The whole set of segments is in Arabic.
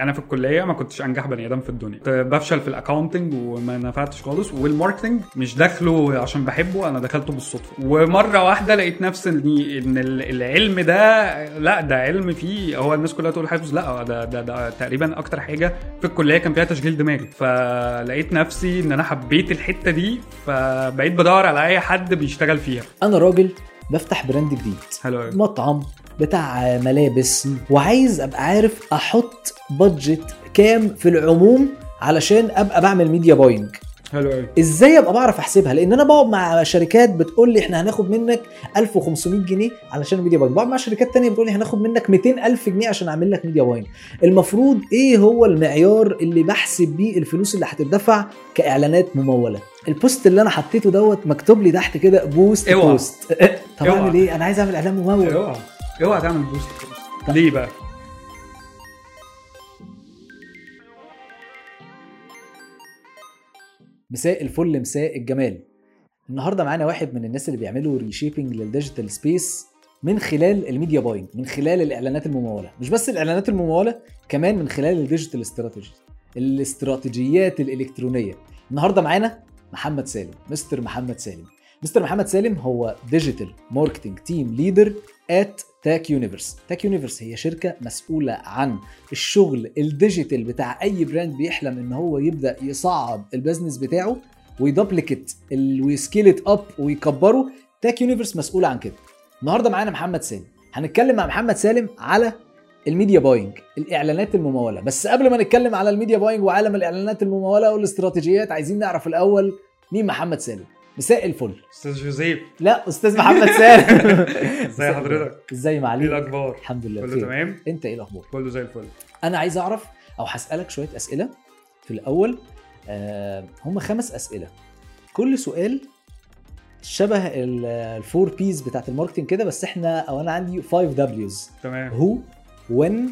أنا في الكلية ما كنتش أنجح بني آدم في الدنيا. كنت بفشل في ال accounting وما نفعتش خالص. وال marketing مش داخله عشان بحبه أنا دخلته بالصدفة. ومرة واحدة لقيت نفسي إن إن ال- العلم ده لأ ده علم فيه. هو الناس كلها تقول حفظ لأ ده ده, ده تقريبا أكتر حاجة في الكلية كان فيها تشغيل دماغ فلقيت نفسي إن أنا حبيت الحتة دي فبقيت بدور على أي حد بيشتغل فيها. أنا راجل بفتح brand جديد. حلو مطعم بتاع ملابس وعايز أبقى عارف أحط budget كام في العموم علشان أبقى بعمل media buying حلو قوي إزاي أبقى بعرف أحسبها؟ لأن أنا بقعد مع شركات بتقول لي إحنا هناخد منك 1500 جنيه علشان ال media buying بقعد مع شركات تانية بتقول لي هناخد منك 200000 جنيه عشان أعمل لك media buying المفروض إيه هو المعيار اللي بحسب بيه الفلوس اللي هتدفع كإعلانات ممولة؟ ال post اللي أنا حطيته دوت مكتوب لي تحت كده بوست اوعى. boost. طب. اعمل إيه أنا عايز أعمل إعلان ممول. اوعى. اوعى تعمل boost. ليه بقى؟ مساء الفل مساء الجمال. النهارده معانا واحد من الناس اللي بيعملوا reshaping لل digital space من خلال ال media buying من خلال الإعلانات الممولة. مش بس الإعلانات الممولة كمان من خلال ال digital strategy الاستراتيجيات الإلكترونية. النهارده معانا محمد سالم مستر محمد سالم. مستر محمد سالم هو digital marketing team leader at Tech Universe Tech Universe هي شركة مسؤولة عن الشغل ال digital بتاع أي brand بيحلم إن هو يبدأ يصعد ال business بتاعه وي duplicate ال- وي scale it up ويكبره. Tech Universe مسؤول عن كده. النهارده معانا محمد سالم. هنتكلم مع محمد سالم على ال media buying الإعلانات الممولة. بس قبل ما نتكلم على ال media buying وعالم الإعلانات الممولة والاستراتيجيات عايزين نعرف الأول مين محمد سالم؟ مساء الفل. أستاذ جوزيف. لا أستاذ محمد سالم. ازي حضرتك؟ إزاي إيه معاليك الأخبار؟ الحمد لله كله. تمام؟ أنت إيه الأخبار؟ كله زي الفل. أنا عايز أعرف أو هسألك شوية أسئلة. في الأول آه هم خمس أسئلة. كل سؤال شبه ال- الـ four Ps بتاعت ال marketing كده بس إحنا أو أنا عندي 5 دبليوز تمام. who when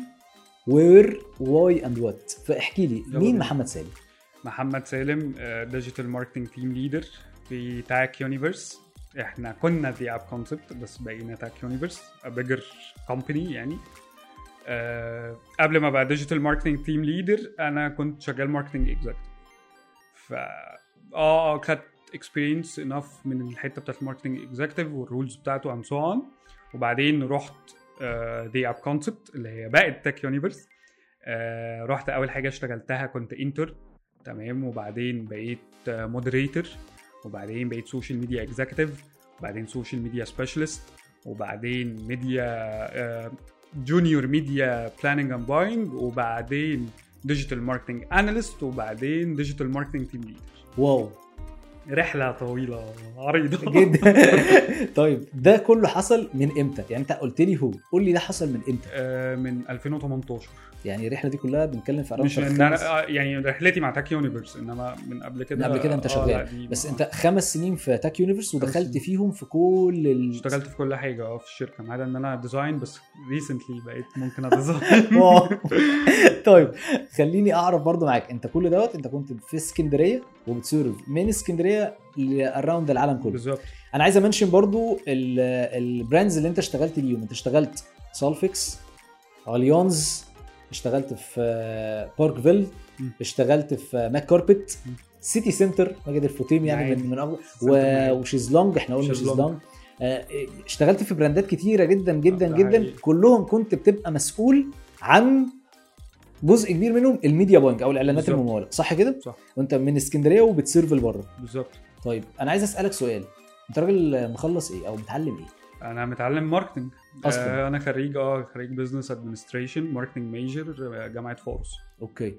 where why and what فاحكي لي مين. محمد سالم؟ محمد سالم digital marketing team leader في Tech Universe إحنا كنا The App Concept بس بقينا Tech Universe bigger company يعني. آه، قبل ما بقى digital marketing team leader أنا كنت شغال marketing executive ف آه خدت experience enough من الحتة بتاعت ال marketing executive وال roles بتاعته and so on وبعدين رحت The App Concept اللي هي بقت Tech Universe رحت أول حاجة اشتغلتها كنت intern تمام؟ وبعدين بقيت moderator وبعدين بقيت social media executive وبعدين social media specialist وبعدين media junior media planning and buying وبعدين digital marketing analyst وبعدين digital marketing team leader wow. رحلة طويلة عريضة. جدا طيب ده كله حصل من إمتى؟ يعني أنت قلت لي هو. قول لي ده حصل من إمتى؟ آه، من 2018 يعني الرحلة دي كلها بنتكلم في مش إن أنا آه، يعني رحلتي مع Tech Universe إنما من قبل كده من قبل كده أنت آه، شغال. بس أنت خمس سنين في Tech Universe ودخلت سنين. فيهم في كل ال... اشتغلت في كل حاجة آه في الشركة ما عدا إن أنا design بس recently بقيت ممكن أ design. طيب خليني أعرف برضو معاك. أنت كل دوت أنت كنت في اسكندرية وبت serve. من اسكندرية around العالم كله. بالظبط. أنا عايز أ mention برضو ال- ال brands اللي أنت اشتغلت بيهم أنت اشتغلت سالفكس اليونز اشتغلت في باركفيل مم. اشتغلت في ماك كاربت مم. سيتي سنتر ماجد الفوتيم يعني. من من افضل. وشيزلونج إحنا قلنا شيزلونج. آه، اشتغلت في brand ات كتيرة جدا جدا ده جدا. كلهم كنت بتبقى مسؤول عن جزء كبير منهم ال media buying أو الإعلانات. الممولة صح كده صح وأنت من اسكندرية وبت serve لبره بالظبط طيب أنا عايز أسألك سؤال أنت راجل مخلص إيه أو متعلم إيه أنا متعلم ماركتنج أصلاً. آه أنا خريج آه خريج business administration marketing major جامعة فورس. Okay.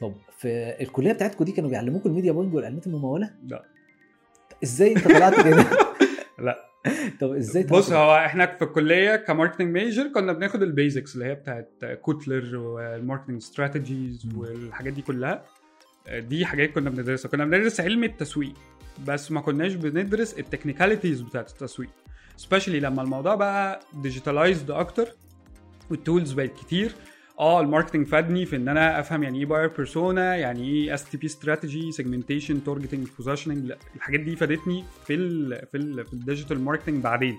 طب في الكلية بتاعتكم دي كانوا بيعلموكم ال media buying والاعلانات المموله لا. إزاي أنت طلعت كده؟ لا. طب إزاي بص هو إحنا في الكلية ك marketing major كنا بناخد ال basics اللي هي بتاعت كوتلر وال marketing strategies. والحاجات دي كلها. دي حاجات كنا بندرسها. كنا بندرس علم التسويق بس ما كناش بندرس ال technicalities بتاعت التسويق. especially لما الموضوع بقى digitalized أكتر وال tools بقت كتير. آه ال marketing فادني في إن أنا أفهم يعني إيه buyer persona يعني إيه STP strategy segmentation targeting positioning الحاجات دي فادتني في ال في ال في ال digital marketing بعدين.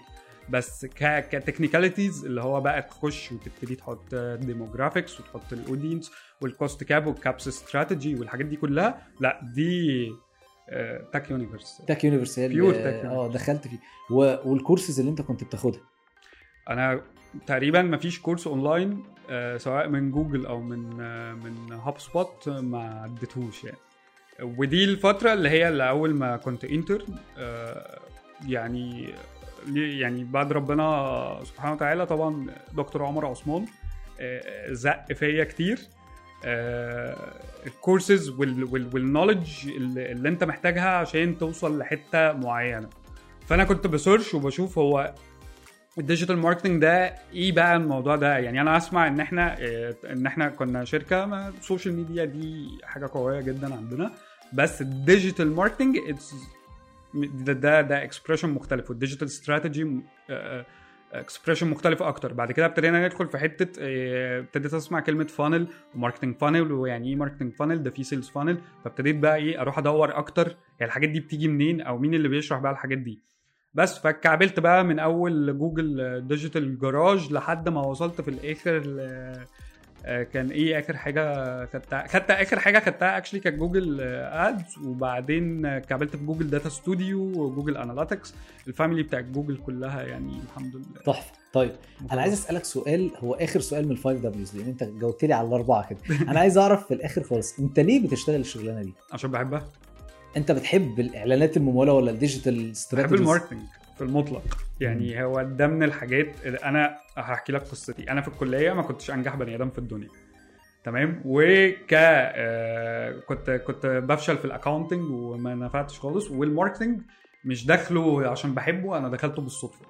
بس ك technicalities اللي هو بقى تخش وتبتدي تحط demographics وتحط ال audience وال cost cap وال caps strategy والحاجات دي كلها لا دي Tech Universe. Tech Universe اللي- Tech آه دخلت فيه. والكورسز اللي انت كنت بتاخدها؟ أنا تقريبا ما فيش course online آه، سواء من جوجل أو من آه، من HubSpot ما عدتهوش يعني. ودي الفترة اللي هي اللي أول ما كنت intern يعني يعني بعد ربنا سبحانه وتعالى طبعا دكتور عمر عثمان آه، زق فيا كتير. ال courses وال knowledge اللي انت محتاجها عشان توصل لحتة معينة. فأنا كنت ب search وبشوف هو ال digital marketing ده إيه بقى الموضوع ده؟ يعني أنا أسمع إن إحنا آه، إن إحنا كنا شركة ما ال social media دي حاجة قوية جدا عندنا. بس ال digital marketing ده ده ده expression مختلف. وال digital strategy expression مختلف أكتر. بعد كده ابتدينا ندخل في حتة آه، ابتديت أسمع كلمة funnel و marketing funnel ويعني إيه marketing funnel ده في sales funnel فابتديت بقى إيه أروح أدور أكتر يعني الحاجات دي بتيجي منين أو مين اللي بيشرح بقى الحاجات دي. بس فكعبلت بقى من أول Google Digital Garage لحد ما وصلت في الآخر آه، كان إيه آخر حاجة خدتها؟ خدت آخر حاجة خدتها actually كانت Google Ads وبعدين آه، كعبلت في Google Data Studio و Google Analytics ال family بتاعت جوجل كلها يعني الحمد لله. تحفة. طيب أنا عايز أسألك سؤال هو آخر سؤال من ال five Ws لأن أنت جاوبت لي على الأربعة كده. أنا عايز أعرف في الآخر خالص أنت ليه بتشتغل الشغلانة دي؟ عشان بحبها. أنت بتحب الإعلانات الممولة ولا ال digital بحب strategy ال marketing في المطلق. يعني هو ده من الحاجات اللي أنا هحكي لك قصتي. أنا في الكلية ما كنتش أنجح بني آدم في الدنيا. تمام؟ وك آه، كنت كنت بفشل في ال accounting وما نفعتش خالص. وال marketing مش داخله عشان بحبه أنا دخلته بالصدفة.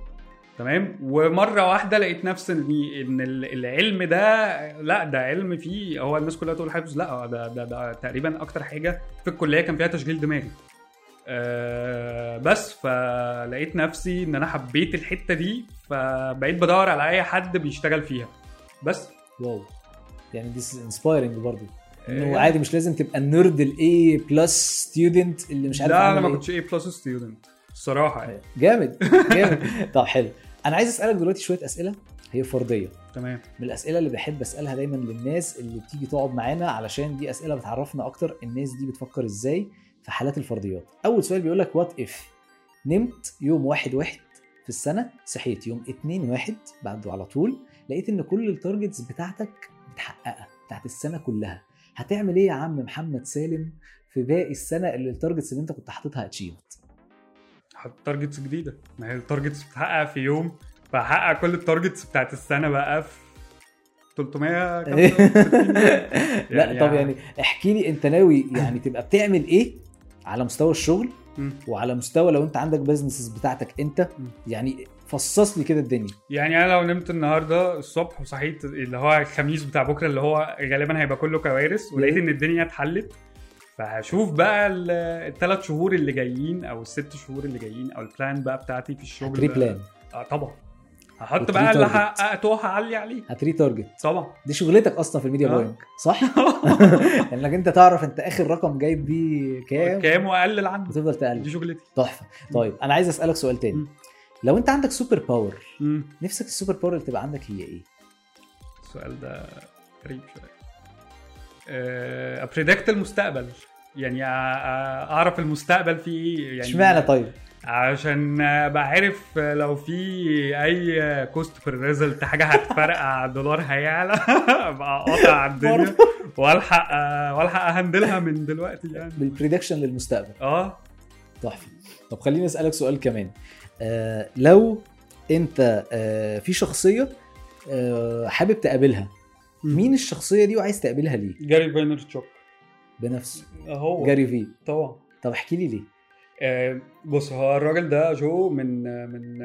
تمام؟ ومرة واحدة لقيت نفسي إن إن ال- العلم ده لأ ده علم فيه هو الناس كلها تقول حفظ لأ ده ده, ده تقريبا أكتر حاجة في الكلية كان فيها تشغيل دماغي. آه، بس فلقيت نفسي إن أنا حبيت الحتة دي فبقيت بدور على أي حد بيشتغل فيها. بس. wow. يعني دي inspiring برضه إنه آه. عادي مش لازم تبقى ال nerd ال A plus student اللي مش عارف لا أنا ما إيه. كنتش A plus student الصراحة يعني. جامد جامد. طب حلو. أنا عايز أسألك دلوقتي شوية أسئلة هي فردية. تمام. من الأسئلة اللي بحب أسألها دايما للناس اللي بتيجي تقعد معانا علشان دي أسئلة بتعرفنا أكتر الناس دي بتفكر إزاي. في حالات الفرضيات. أول سؤال بيقول لك what if نمت يوم واحد واحد في السنة صحيت يوم اتنين واحد بعده على طول لقيت إن كل ال targets بتاعتك متحققة بتاعت السنة كلها. هتعمل إيه يا عم محمد سالم في باقي السنة اللي ال targets اللي أنت كنت حاططها achieved حط targets جديدة. ما هي ال targets بتحقق في يوم فهحقق كل ال targets بتاعت السنة بقى في 365 لا يعني- طب يعني احكي لي أنت ناوي يعني تبقى بتعمل إيه على مستوى الشغل مم. وعلى مستوى لو انت عندك businesses بتاعتك انت مم. يعني فصص لي كده الدنيا. يعني أنا لو نمت النهارده الصبح وصحيت اللي هو الخميس بتاع بكره اللي هو غالبا هيبقى كله كوارث ولقيت إن الدنيا اتحلت فهشوف بقى الثلاث شهور اللي جايين أو الست شهور اللي جايين أو ال plan بقى بتاعتي في الشغل. هت replan آه طبعا. هحط بقى اللي. حققته هعلي عليه هت retarget طبعا دي شغلتك أصلا في الميديا آه. buying صح؟ إنك أنت تعرف أنت آخر رقم جايب بيه كام كام وأقلل عنه وتفضل دي تقلل شغلتي تحفة طيب أنا عايز أسألك سؤال تاني. لو أنت عندك super power. نفسك ال super power اللي تبقى عندك هي إيه؟ السؤال ده غريب شوية ا predict المستقبل يعني أعرف المستقبل فيه إيه يعني إشمعنى طيب؟ عشان أبقى عارف لو في أي cost per result حاجة هتفرقع الدولار هيعلى أبقى قاطع الدنيا وألحق وألحق أهندلها من دلوقتي يعني. بال prediction للمستقبل. آه. تحفة. طب خليني أسألك سؤال كمان. آه لو أنت آه في شخصية آه حابب تقابلها مين الشخصية دي وعايز تقابلها ليه؟ Gary Vaynerchuk. بنفسه. هو. Gary Vee. طبعا. طب احكي لي ليه. بص هو الراجل ده جو من من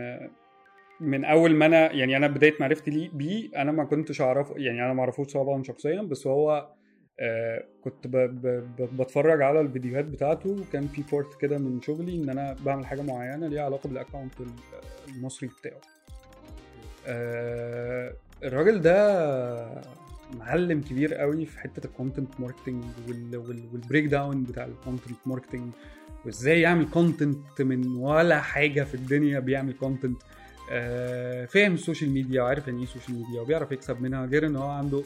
من أول ما أنا يعني أنا بداية معرفتي بيه أنا ما كنتش أعرفه يعني أنا ما أعرفوش طبعا شخصيا بس هو آه، كنت ب ب ب بتفرج على الفيديوهات بتاعته وكان في part كده من شغلي إن أنا بعمل حاجة معينة ليها علاقة بال account المصري بتاعه. آه، الراجل ده معلم كبير قوي في حتة ال content marketing وال breakdown بتاع ال content marketing وإزاي يعمل content من ولا حاجة في الدنيا بيعمل content آه، فاهم ال social media وعارف يعني إيه ال social media وبيعرف يكسب منها غير إن هو عنده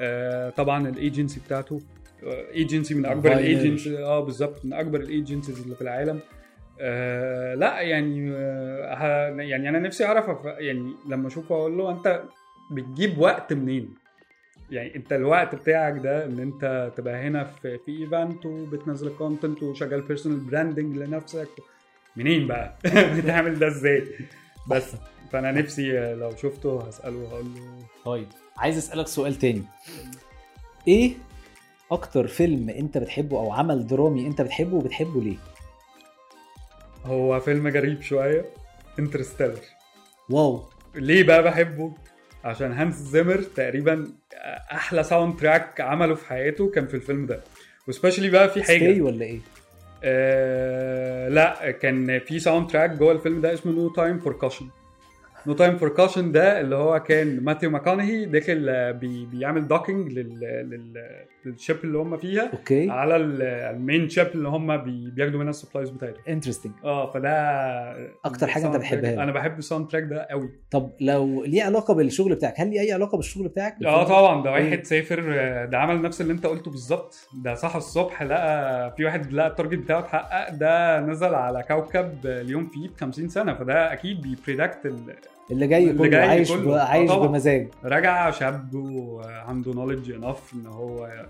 آه، طبعا الايجنسي بتاعته. ايجنسي من أكبر. الايجنسي آه بالظبط من أكبر ال agencies اللي في العالم. آه لا يعني آه يعني أنا نفسي أعرف يعني لما أشوفه أقول له أنت بتجيب وقت منين؟ يعني انت الوقت بتاعك ده ان انت تبقى هنا في في event وبتنزل content وشغال personal branding لنفسك. منين بقى؟ بتعمل ده إزاي؟ بس. فأنا نفسي لو شفته هسأله هقول له. طيب عايز أسألك سؤال تاني. إيه أكتر فيلم أنت بتحبه أو عمل درامي أنت بتحبه وبتحبه ليه؟ هو فيلم غريب شوية Interstellar wow. ليه بقى بحبه؟ عشان هانس زيمر تقريبا أحلى soundtrack عمله في حياته كان في الفيلم ده. و specially بقى في حاجة. Stay ولا إيه؟ آه لا كان في soundtrack جوه الفيلم ده اسمه No Time for Caution No Time for Caution ده اللي هو كان ماثيو ماكونهي داخل آه، بي بيعمل docking لل لل لل ship اللي هم فيها okay. على ال- ال main ship اللي هم بي بياخدوا منها ال supplies بتاعتهم. interesting آه فده أنت ال soundtrack- بتحبها. أنا بحب ال soundtrack ده قوي. طب لو ليه علاقة بالشغل بتاعك هل ليه أي علاقة بالشغل بتاعك؟ آه طبعا. ده إيه؟ واحد سافر ده عمل نفس اللي أنت قلته بالظبط. ده صحى الصبح لقى في واحد لقى ال target بتاعه اتحقق ده نزل على كوكب اليوم فيه ب 50 سنة. فده أكيد بي predict اللي جاي اللي كله جاي عايش كله. ب... آه عايش طبعاً. بمزاج. رجع شاب وعنده knowledge enough إن هو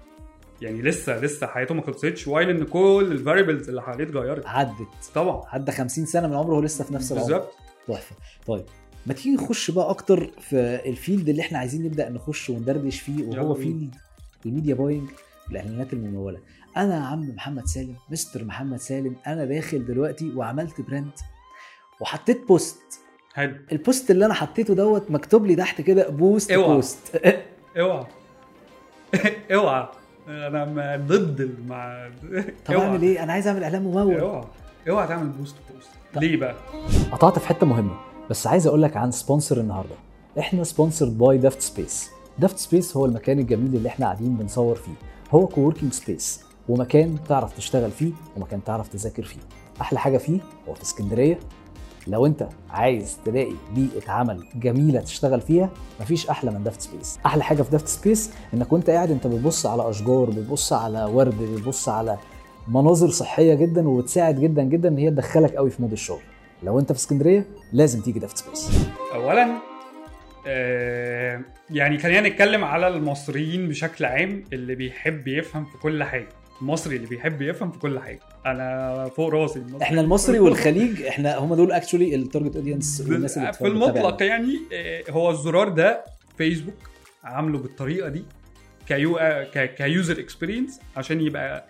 يعني لسه لسه حياته ما خلصتش while إن كل ال variables اللي حواليه اتغيرت. عدت. طبعا. عدى 50 سنة من عمره وهو لسه في نفس العمر. بالظبط. تحفة. طيب ما تيجي نخش بقى أكتر في ال field اللي إحنا عايزين نبدأ نخش وندردش فيه وهو. field ال media buying والاعلانات الممولة. أنا يا عم محمد سالم مستر محمد سالم أنا داخل دلوقتي وعملت brand وحطيت post حلو. ال post اللي أنا حطيته دوت مكتوب لي تحت كده boost اوعى. boost. اوعى. اوعى. أنا ضد المع طب أعمل إيه؟ أنا عايز أعمل إعلان ممول. اوعى. اوعى تعمل boost post. طب. ليه بقى؟ قطعت في حتة مهمة بس عايز أقول لك عن sponsor النهارده. إحنا sponsored by دافت سبيس دافت سبيس هو المكان الجميل اللي إحنا قاعدين بنصور فيه. هو coworking space ومكان تعرف تشتغل فيه ومكان تعرف تذاكر فيه. أحلى حاجة فيه هو في اسكندرية لو انت عايز تلاقي بيئة عمل جميلة تشتغل فيها مفيش أحلى من دافت سبيس. أحلى حاجة في دافت سبيس إنك وأنت قاعد أنت بتبص على أشجار بتبص على ورد بتبص على مناظر صحية جدا وبتساعد جدا جدا إن هي تدخلك قوي في mood الشغل. لو أنت في اسكندرية لازم تيجي دافت سبيس. اولا آه يعني خلينا نتكلم على المصريين بشكل عام اللي بيحب يفهم في كل حاجة. المصري اللي بيحب يفهم في كل حاجة. أنا فوق راسي المصري إحنا المصري والخليج إحنا هم دول actually ال target audience والناس اللي في المطلق يعني آه، هو الزرار ده فيسبوك عامله بالطريقة دي كيو ك user experience عشان يبقى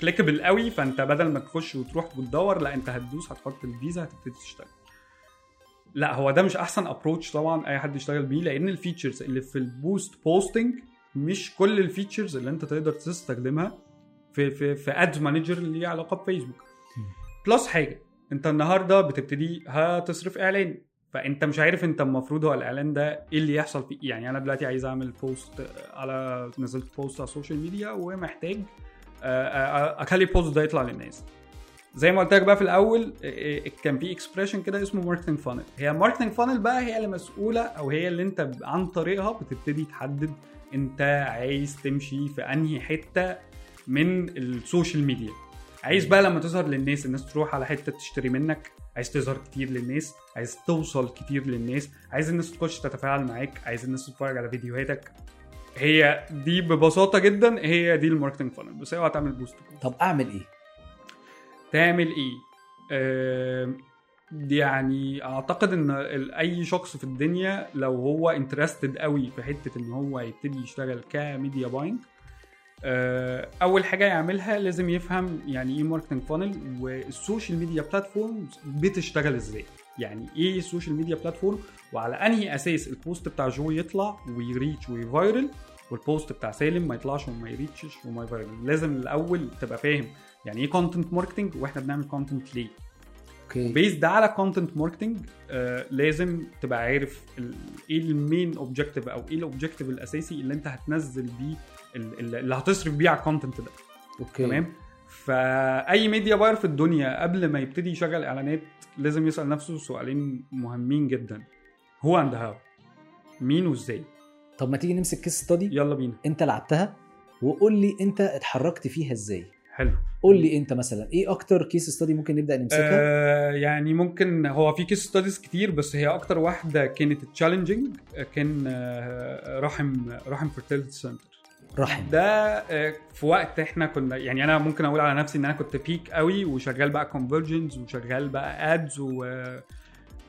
clickable قوي فأنت بدل ما تخش وتروح وتدور لا أنت هتدوس هتحط الفيزا هتبتدي تشتغل. لا هو ده مش أحسن approach طبعا أي حد يشتغل بيه لأن ال features اللي في ال post boosting مش كل ال features اللي أنت تقدر تستخدمها في في في Ad Manager اللي ليه علاقة بفيسبوك. plus حاجة انت النهارده بتبتدي هتصرف إعلان فأنت مش عارف أنت المفروض هو الإعلان ده إيه اللي يحصل فيه. يعني أنا دلوقتي عايز أعمل boost على نزلت post على ال social media ومحتاج آه، آه، أخلي ال post ده يطلع للناس. زي ما قلت لك بقى في الأول آه، آه، كان في expression كده اسمه marketing funnel هي marketing funnel بقى هي اللي مسؤولة أو هي اللي أنت عن طريقها بتبتدي تحدد أنت عايز تمشي في أنهي حتة من ال social media. عايز بقى لما تظهر للناس الناس تروح على حتة تشتري منك عايز تظهر كتير للناس عايز توصل كتير للناس عايز الناس تخش تتفاعل معاك عايز الناس تتفرج على فيديوهاتك. هي دي ببساطة جدا هي دي ال marketing funnel بس اوعى تعمل boost طب أعمل إيه؟ تعمل إيه؟ آم، يعني أعتقد إن أي شخص في الدنيا لو هو interested قوي في حتة إن هو يبتدي يشتغل ك media buying أول حاجة يعملها لازم يفهم يعني إيه marketing funnel وال social media platforms بتشتغل إزاي. يعني إيه ال social media platform وعلى أنهي أساس ال post بتاع جو يطلع وي reach وي viral وال post بتاع سالم ما يطلعش وما ي reach ش وما ي viral لازم الأول تبقى فاهم يعني إيه content marketing وإحنا بنعمل content ليه. Okay. Based على content marketing آه لازم تبقى عارف إيه ال main objective أو إيه ال objective الأساسي اللي أنت هتنزل بيه اللي هتصرف بيه على ال content ده. Okay. تمام؟ فأي media buyer في الدنيا قبل ما يبتدي يشغل إعلانات لازم يسأل نفسه سؤالين مهمين جدا. who and how مين وإزاي؟ طب ما تيجي نمسك case study يلا بينا. أنت لعبتها؟ وقول لي أنت اتحركت فيها إزاي. حلو. قول لي أنت مثلا إيه أكتر case study ممكن نبدأ نمسكها؟ آه يعني ممكن هو في case studies كتير بس هي أكتر واحدة كانت challenging كان آه رحم رحم fertility center رحم. ده آه، في وقت إحنا كنا يعني أنا ممكن أقول على نفسي إن أنا كنت big قوي وشغال بقى conversions وشغال بقى ads و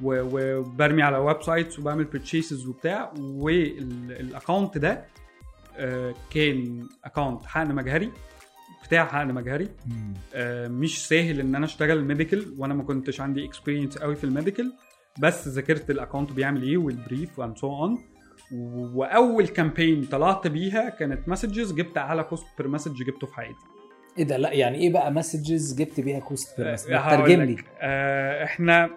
وبرمي على websites وبعمل purchases وبتاع. وال account ده آه، كان account حقن مجهري بتاع حقن مجهري. آه، مش سهل إن أنا أشتغل medical وأنا ما كنتش عندي experience قوي في ال medical بس ذاكرت ال account بيعمل إيه وال brief and so on وأول campaign طلعت بيها كانت messages جبت أعلى كوست بير مسج جبته في حياتي. إيه ده؟ لا يعني إيه بقى messages جبت بيها cost per message ترجم. لي. آه، إحنا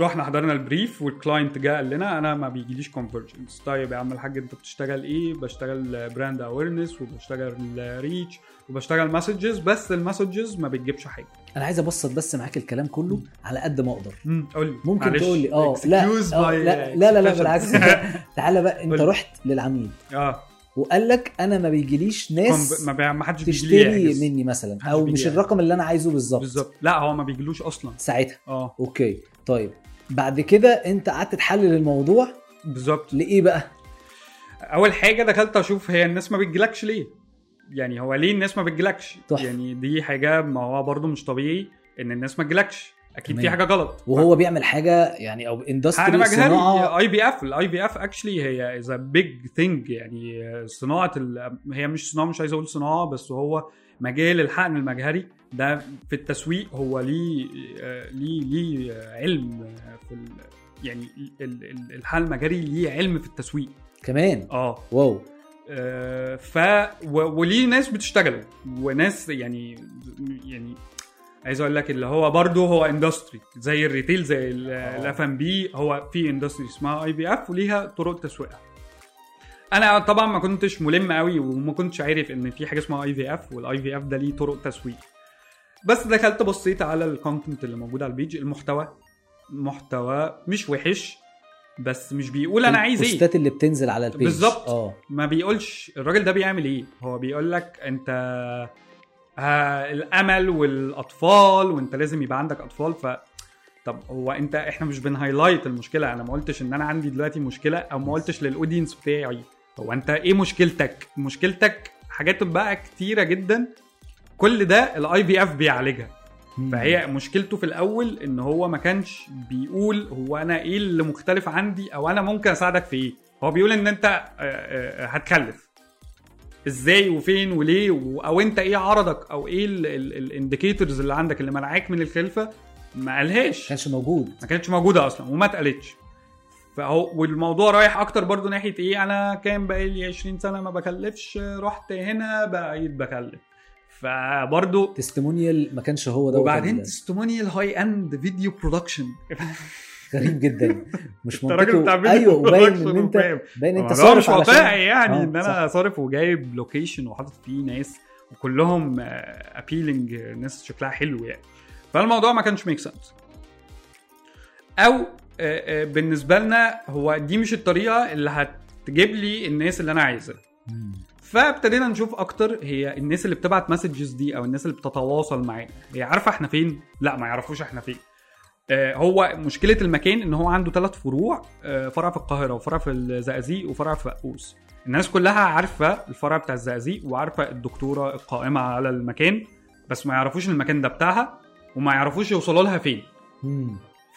رحنا حضرنا ال brief وال client جه قال لنا أنا ما بيجيليش conversions طيب يا عم الحاج أنت بتشتغل إيه؟ بشتغل brand awareness وبشتغل reach وبشتغل messages بس ال messages ما بتجيبش حاجة. أنا عايز أبسط بس معاك الكلام كله على قد ما أقدر. قول ممكن. تقول لي آه لا آه، لا لا لا, لا. بالعكس. تعالى بقى أنت. رحت للعميل. آه. وقال لك أنا ما بيجيليش ناس ما, بي... ما حدش تشتري يحجز. مني مثلا أو مش يحجز. الرقم اللي أنا عايزه بالظبط. بالظبط. لا هو ما بيجيلوش أصلا. ساعتها. آه. Okay طيب. بعد كده انت قعدت تحلل الموضوع بالظبط. لإيه بقى؟ أول حاجة دخلت أشوف هي الناس ما بتجيلكش ليه؟ يعني هو ليه الناس ما بتجيلكش. يعني دي حاجة ما هو برضو مش طبيعي إن الناس ما تجيلكش. أكيد تمام. في حاجة غلط. وهو بيعمل حاجة يعني أو industry صناعة. IVF ال IVF actually هي is big thing يعني صناعة ال... هي مش صناعة مش عايز أقول صناعة بس هو مجال الحقن المجهري. ده في التسويق هو ليه ليه ليه علم في ال... يعني ال- ال- الحقن المجهري ليه علم في التسويق. كمان؟ آه. واو. آه، ف و... وليه ناس بتشتغل. وناس يعني يعني عايز أقول لك اللي هو برضه هو industry زي ال retail زي ال F&B هو في industry اسمها IVF وليها طرق تسويقها. أنا طبعا ما كنتش ملم قوي وما كنتش عارف إن في حاجة اسمها IVF وال IVF ده ليه طرق تسويق. بس دخلت بصيت على ال content اللي موجود على ال page المحتوى. محتوى مش وحش بس مش بيقول أنا عايز إيه. البوستات اللي بتنزل على ال page بالظبط. آه. ما بيقولش الراجل ده بيعمل إيه. هو بيقول لك أنت الأمل والأطفال وأنت لازم يبقى عندك أطفال ف طب هو أنت إحنا مش بن highlight المشكلة أنا ما قلتش إن أنا عندي دلوقتي مشكلة أو ما قلتش لل audience بتاعي. هو أنت إيه مشكلتك؟ مشكلتك حاجات بقى كتيرة جدا كل ده ال IVF بيعالجها. فهي مشكلته في الأول إن هو ما كانش بيقول هو أنا إيه اللي مختلف عندي أو أنا ممكن أساعدك في إيه. هو بيقول إن أنت هتخلف إزاي وفين وليه أو انت إيه عرضك أو إيه ال indicators اللي عندك اللي منعاك من الخلفة؟ ما قالهاش. كانش موجود. ما كانتش موجودة أصلا وما اتقالتش. فهو والموضوع رايح أكتر برضو ناحية إيه؟ أنا كان بقالي 20 سنة ما بخلفش رحت هنا بقيت بخلف. فبرضو testimonial ما كانش هو ده وبعدين testimonial high end video production غريب جدا. مش منطقي أيوه وباين إن انت. باين أنت ده صارف مش واقعي يعني آه، إن أنا. صارف وجايب location وحاطط فيه ناس وكلهم appealing ناس شكلها حلو يعني. فالموضوع ما كانش make sense أو آه، آه، بالنسبة لنا هو دي مش الطريقة اللي هتجيب لي الناس اللي أنا عايزها. فابتدينا نشوف أكتر هي الناس اللي بتبعت مسجز دي أو الناس اللي بتتواصل معانا. هي عارفة إحنا فين؟ لا ما يعرفوش إحنا فين. آه، هو مشكلة المكان إن هو عنده ثلاث فروع آه، فرع في القاهرة وفرع في الزقازيق وفرع في فقوس. الناس كلها عارفة الفرع بتاع الزقازيق وعارفة الدكتورة القائمة على المكان بس ما يعرفوش إن المكان ده بتاعها وما يعرفوش يوصلوا لها فين.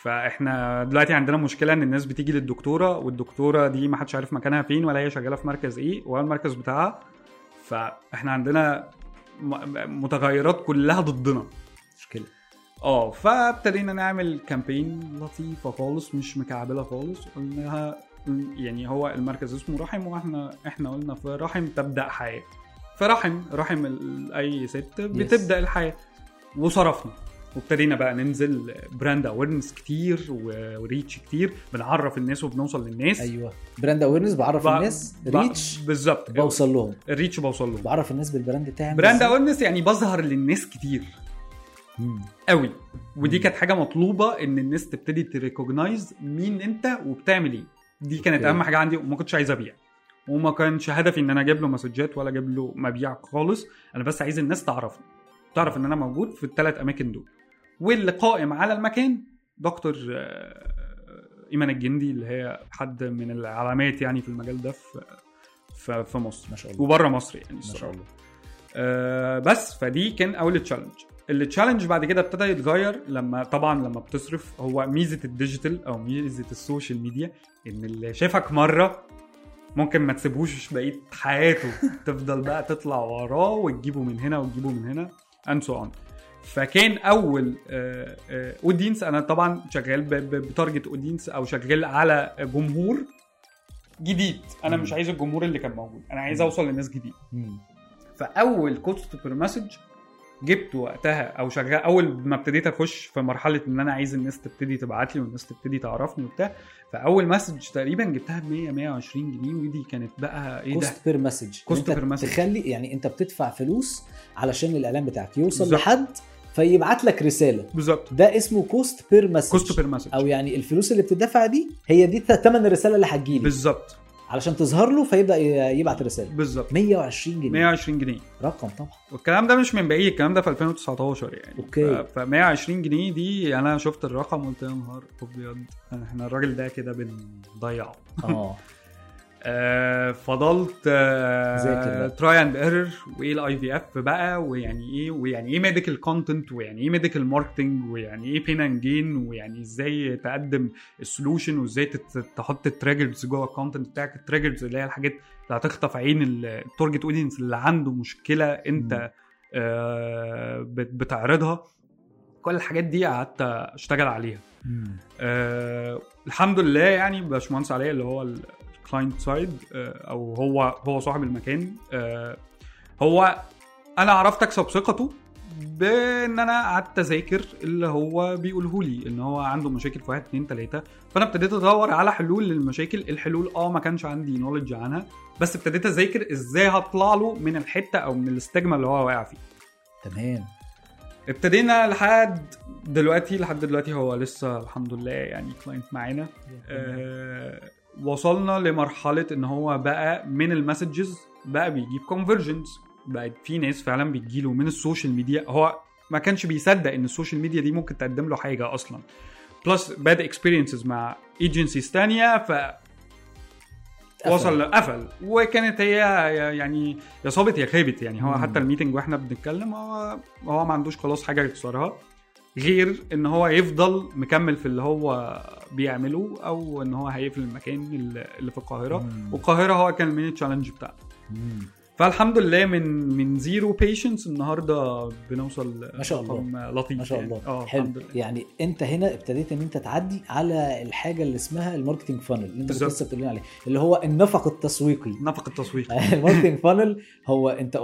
فإحنا دلوقتي عندنا مشكلة إن الناس بتيجي للدكتورة والدكتورة دي ما حدش عارف مكانها فين ولا هي شغالة في مركز إيه ولا المركز بتاعها. فإحنا عندنا متغيرات كلها ضدنا. آه فابتدينا نعمل campaign لطيفة خالص مش مكلكعة خالص قلناها يعني هو المركز اسمه رحم وإحنا إحنا قلنا في رحم تبدأ حياة. فرحم رحم أي ست بتبدأ الحياة. وصرفنا. وابتدينا بقى ننزل brand awareness كتير و reach كتير. بنعرف الناس وبنوصل للناس. أيوه. brand awareness بعرف ب- الناس. reach بالظبط. بوصل لهم. ال reach بوصل لهم. بعرف الناس بال brand بتاعي. brand awareness يعني بظهر للناس كتير. قوي. ودي. كانت حاجة مطلوبة إن الناس تبتدي ت recognize مين أنت وبتعمل إيه. دي كانت. أهم حاجة عندي وما كنتش عايز أبيع. وما كانش هدفي إن أنا أجيب له message ات ولا أجيب له مبيع خالص. أنا بس عايز الناس تعرفني. تعرف إن أنا موجود في الثلاث أماكن دول. واللي قائم على المكان دكتور آه، إيمان الجندي اللي هي حد من العلامات يعني في المجال ده في في مصر. ما شاء الله. وبره مصر يعني ما شاء الله. آه، بس فدي كان أول challenge ال challenge بعد كده ابتدى يتغير لما طبعا لما بتصرف هو ميزة ال digital أو ميزة ال social media إن اللي شافك مرة ممكن ما تسيبوش بقية حياته تفضل بقى تطلع وراه وتجيبه من هنا وتجيبه من هنا and so on فكان أول audience أنا طبعا شغال ب target audience أو شغال على جمهور جديد أنا. مش عايز الجمهور اللي كان موجود أنا عايز. أوصل لناس جديد. فأول cost per message جبت وقتها أو شغال أول ما ابتديت أخش في مرحلة إن أنا عايز الناس تبتدي تبعت لي والناس تبتدي تعرفني وبتاع فأول message تقريبا جبتها ب 100 120 جنيه ودي كانت بقى إيه ده؟ cost per message أنت per message. تخلي يعني أنت بتدفع فلوس علشان الإعلان بتاعك يوصل بالظبط. لحد فيبعت لك رسالة. بالظبط. ده اسمه cost per message cost per message أو يعني الفلوس اللي بتدفع دي هي دي ثمن الرساله اللي هتجيلي. بالظبط. علشان تظهر له فيبدأ يبعت رساله بالظبط. 120 جنيه. 120 جنيه. رقم طبعا. والكلام ده مش من بعيد الكلام ده في 2019 يعني. okay. ف 120 جنيه دي أنا شفت الرقم قلت يا نهار أبيض إحنا الراجل ده كده بنضيعه. آه. آه، فضلت. try and error وإيه ال IVF بقى ويعني إيه ويعني إيه medical content ويعني إيه medical marketing ويعني إيه pain and gain ويعني إزاي تقدم ال solution وإزاي تحط ال triggers جوه ال content بتاعك ال triggers اللي هي الحاجات اللي هتخطف عين ال- التارجت audience اللي عنده مشكلة أنت آه، بت- بتعرضها كل الحاجات دي قعدت أشتغل عليها. آه الحمد لله يعني باشمهندس عليا اللي هو ال client side آه أو هو هو صاحب المكان. آه هو أنا عرفت اكسب ثقته بأن أنا قعدت أذاكر اللي هو بيقوله لي إن هو عنده مشاكل في واحد اتنين تلاتة. فأنا ابتديت أدور على حلول للمشاكل. الحلول آه ما كانش عندي knowledge عنها. بس ابتديت أذاكر إزاي هطلع له من الحتة أو من ال stigma اللي هو واقع فيه. تمام. ابتدينا لحد دلوقتي لحد دلوقتي هو لسه الحمد لله يعني client معانا. آه وصلنا لمرحلة إن هو بقى من ال messages بقى بيجيب conversions بقت في ناس فعلا بتجيله من ال social media. هو ما كانش بيصدق إن ال social media دي ممكن تقدم له حاجة أصلا. plus bad experiences مع agencies تانية ف. وصل قفل. وكانت هي يعني يا صابت يا خابت يعني. هو مم. حتى ال meeting وإحنا بنتكلم هو هو ما عندوش خلاص حاجة يخسرها. غير إن هو يفضل مكمل في اللي هو بيعمله أو إن هو هيقفل المكان اللي في القاهرة مم. والقاهرة هو كان ال main challenge بتاعنا مم. فالحمد لله من من zero patience النهارده بنوصل ما شاء الله. لطيف ما شاء يعني. الله آه حلو الحمد لله يعني أنت هنا ابتديت إن أنت تعدي على الحاجة اللي اسمها ال marketing funnel اللي أنت. لسه بتقول لي عليه اللي هو النفق التسويقي نفق التسويق ال marketing funnel هو أنت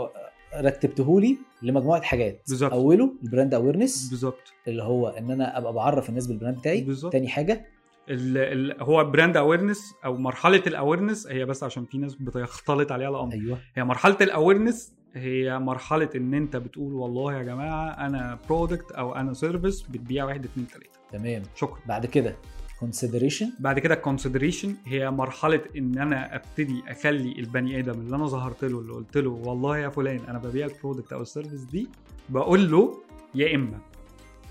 رتبته لي لمجموعة حاجات. بالظبط. أوله ال brand awareness بالظبط. اللي هو إن أنا أبقى بعرف الناس بال brand بتاعي. بالظبط. تاني حاجة؟ ال ال هو brand awareness أو مرحلة ال awareness هي بس عشان في ناس بتختلط عليها الأمر. أيوه. هي مرحلة ال awareness هي مرحلة إن أنت بتقول والله يا جماعة أنا product أو أنا service بتبيع واحد اتنين تلاتة. تمام. شكرا. بعد كده؟ Consideration. بعد كده ال consideration هي مرحلة إن أنا أبتدي أخلي البني آدم اللي أنا ظهرت له اللي قلت له والله يا فلان أنا ببيع ال product أو ال service دي بقول له يا إما